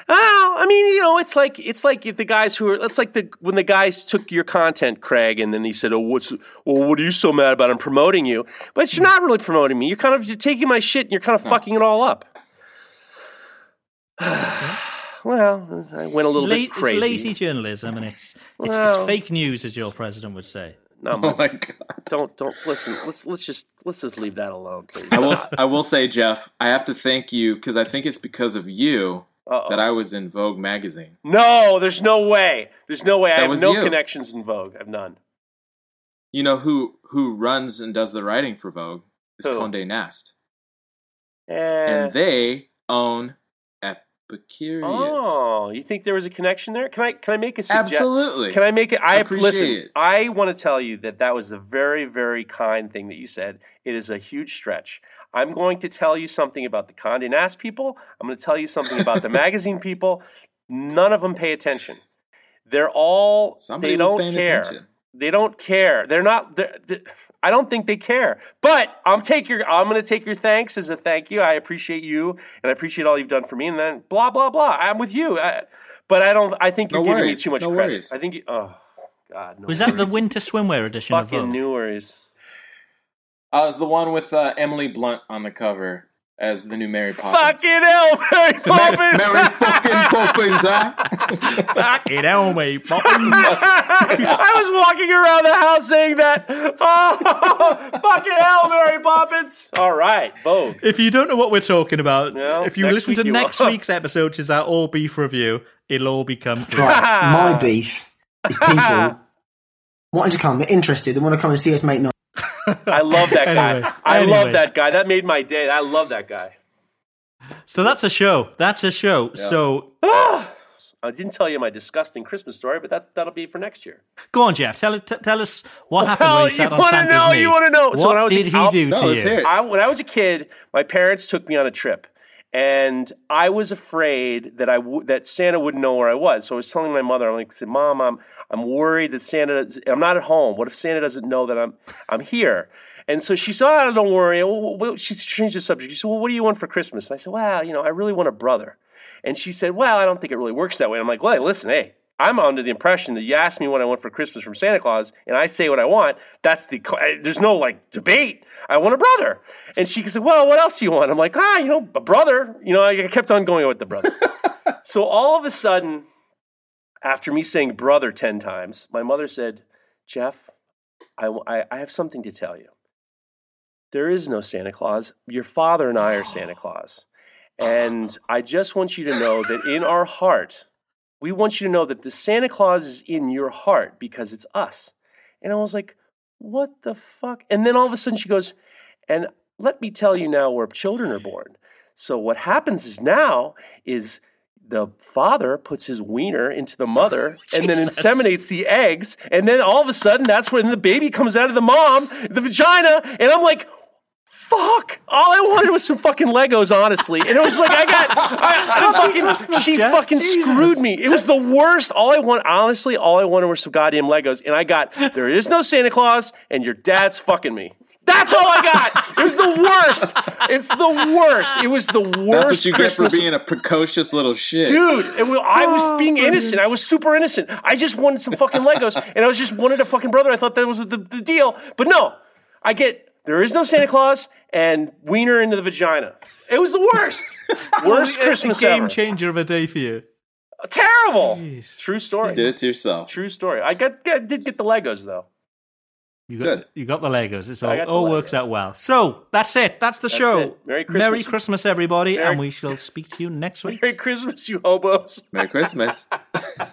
Oh, I mean, you know, it's like it's like if the guys who are it's like the when the guys took your content, Craig, and then he said, "Oh, what's well, what are you so mad about? I'm promoting you." But you're not really promoting me. You're kind of you're taking my shit and you're kind of fucking it all up. well, I went a little La- bit crazy. it's lazy journalism, and it's it's, Well- it's fake news, as your president would say. Not Oh my god. Don't don't listen. Let's let's just let's just leave that alone, please. I will I will say, Jeff, I have to thank you because I think it's because of you Uh-oh. that I was in Vogue magazine. No, there's no way. There's no way. I have no you. connections in Vogue. I have none. You know who who runs and does the writing for Vogue is Who? Condé Nast, Eh. and they own Epicurious. Oh, you think there was a connection there? Can I can I make a suggestion? Absolutely. Can I make it? I Appreciate listen. it. I want to tell you that that was a very very kind thing that you said. It is a huge stretch. I'm going to tell you something about the Condé Nast people. I'm going to tell you something about the magazine people. None of them pay attention. They're all Somebody they don't care. attention. They don't care. They're not. They're, they I don't think they care. But I'm take your I'm going to take your thanks as a thank you. I appreciate you and I appreciate all you've done for me. And then blah blah blah. I'm with you. I, but I don't. I think you're No giving me too much No credit. worries. I think. You, oh God. No Was that the winter swimwear edition of fucking Vogue? new worries? Uh, it's the one with uh, Emily Blunt on the cover as the new Mary Poppins. Fucking hell, Mary Poppins. Mary fucking Poppins, huh? Fucking hell, me. I was walking around the house saying that. Oh, fucking hell, Mary Poppins. All right, Vogue. If you don't know what we're talking about, No, if you listen to you next will. week's episode, which is our all beef review, it'll all become clear. Right, my beef is people wanting to come, they're interested, they want to come and see us make noise. I love that guy. Anyway, I anyway. love that guy. That made my day. I love that guy. So that's a show. That's a show. So I didn't tell you my disgusting Christmas story, but that that'll be for next year. go on, Jeff. Tell us. T- tell us what happened Well, when you sat on wanna Santa's know? knee. You want to know? What so when I was did a, he I'll- do No, to let's you? I, when I was a kid, my parents took me on a trip, and I was afraid that I w- that Santa wouldn't know where I was. So I was telling my mother, I'm like, I said, "Mom, I'm I'm worried that Santa. I'm not at home. What if Santa doesn't know that I'm I'm here?" And so she said, oh, "Don't worry." She changed the subject. She said, "Well, what do you want for Christmas?" And I said, "Well, you know, I really want a brother." And she said, "Well, I don't think it really works that way." And I'm like, "Well, hey, listen, hey." I'm under the impression that you ask me what I want for Christmas from Santa Claus, and I say what I want. That's the there's no like debate. I want a brother, and she said, "Well, what else do you want?" I'm like, "Ah, you know, a brother." You know, I kept on going with the brother. so all of a sudden, after me saying "brother" ten times, my mother said, "Jeff, I, I, I have something to tell you. There is no Santa Claus. Your father and I are Santa Claus, and I just want you to know that in our heart." We want you to know that the Santa Claus is in your heart because it's us. And I was like, what the fuck? And then all of a sudden she goes, and let me tell you now where children are born. So what happens is now is the father puts his wiener into the mother and then inseminates the eggs. And then all of a sudden that's when the baby comes out of the mom, the vagina. And I'm like, fuck. All I wanted was some fucking Legos, honestly. And it was like, I got, I, I fucking, she Jeff. fucking Jesus. screwed me. It was the worst. All I want, honestly, all I wanted were some goddamn Legos. And I got, there is no Santa Claus and your dad's fucking me. That's all I got. It was the worst. It's the worst. It was the worst. That's what you Christmas get for being a precocious little shit. Dude, it was, I was Oh, being innocent. I was super innocent. I just wanted some fucking Legos, and I was just wanted a fucking brother. I thought that was the, the deal, but no, I get there is no Santa Claus and wiener into the vagina. It was the worst, worst A- a Christmas game ever. changer of a day for you. Terrible. True You story. did it to yourself. True story. I got, got did get the Legos though. You got Good. you got the Legos. It's I all, got all works out well. So that's it. That's the That's show. it. Merry Christmas. Merry Christmas, everybody, Merry- and we shall speak to you next week. Merry Christmas, you hobos. Merry Christmas.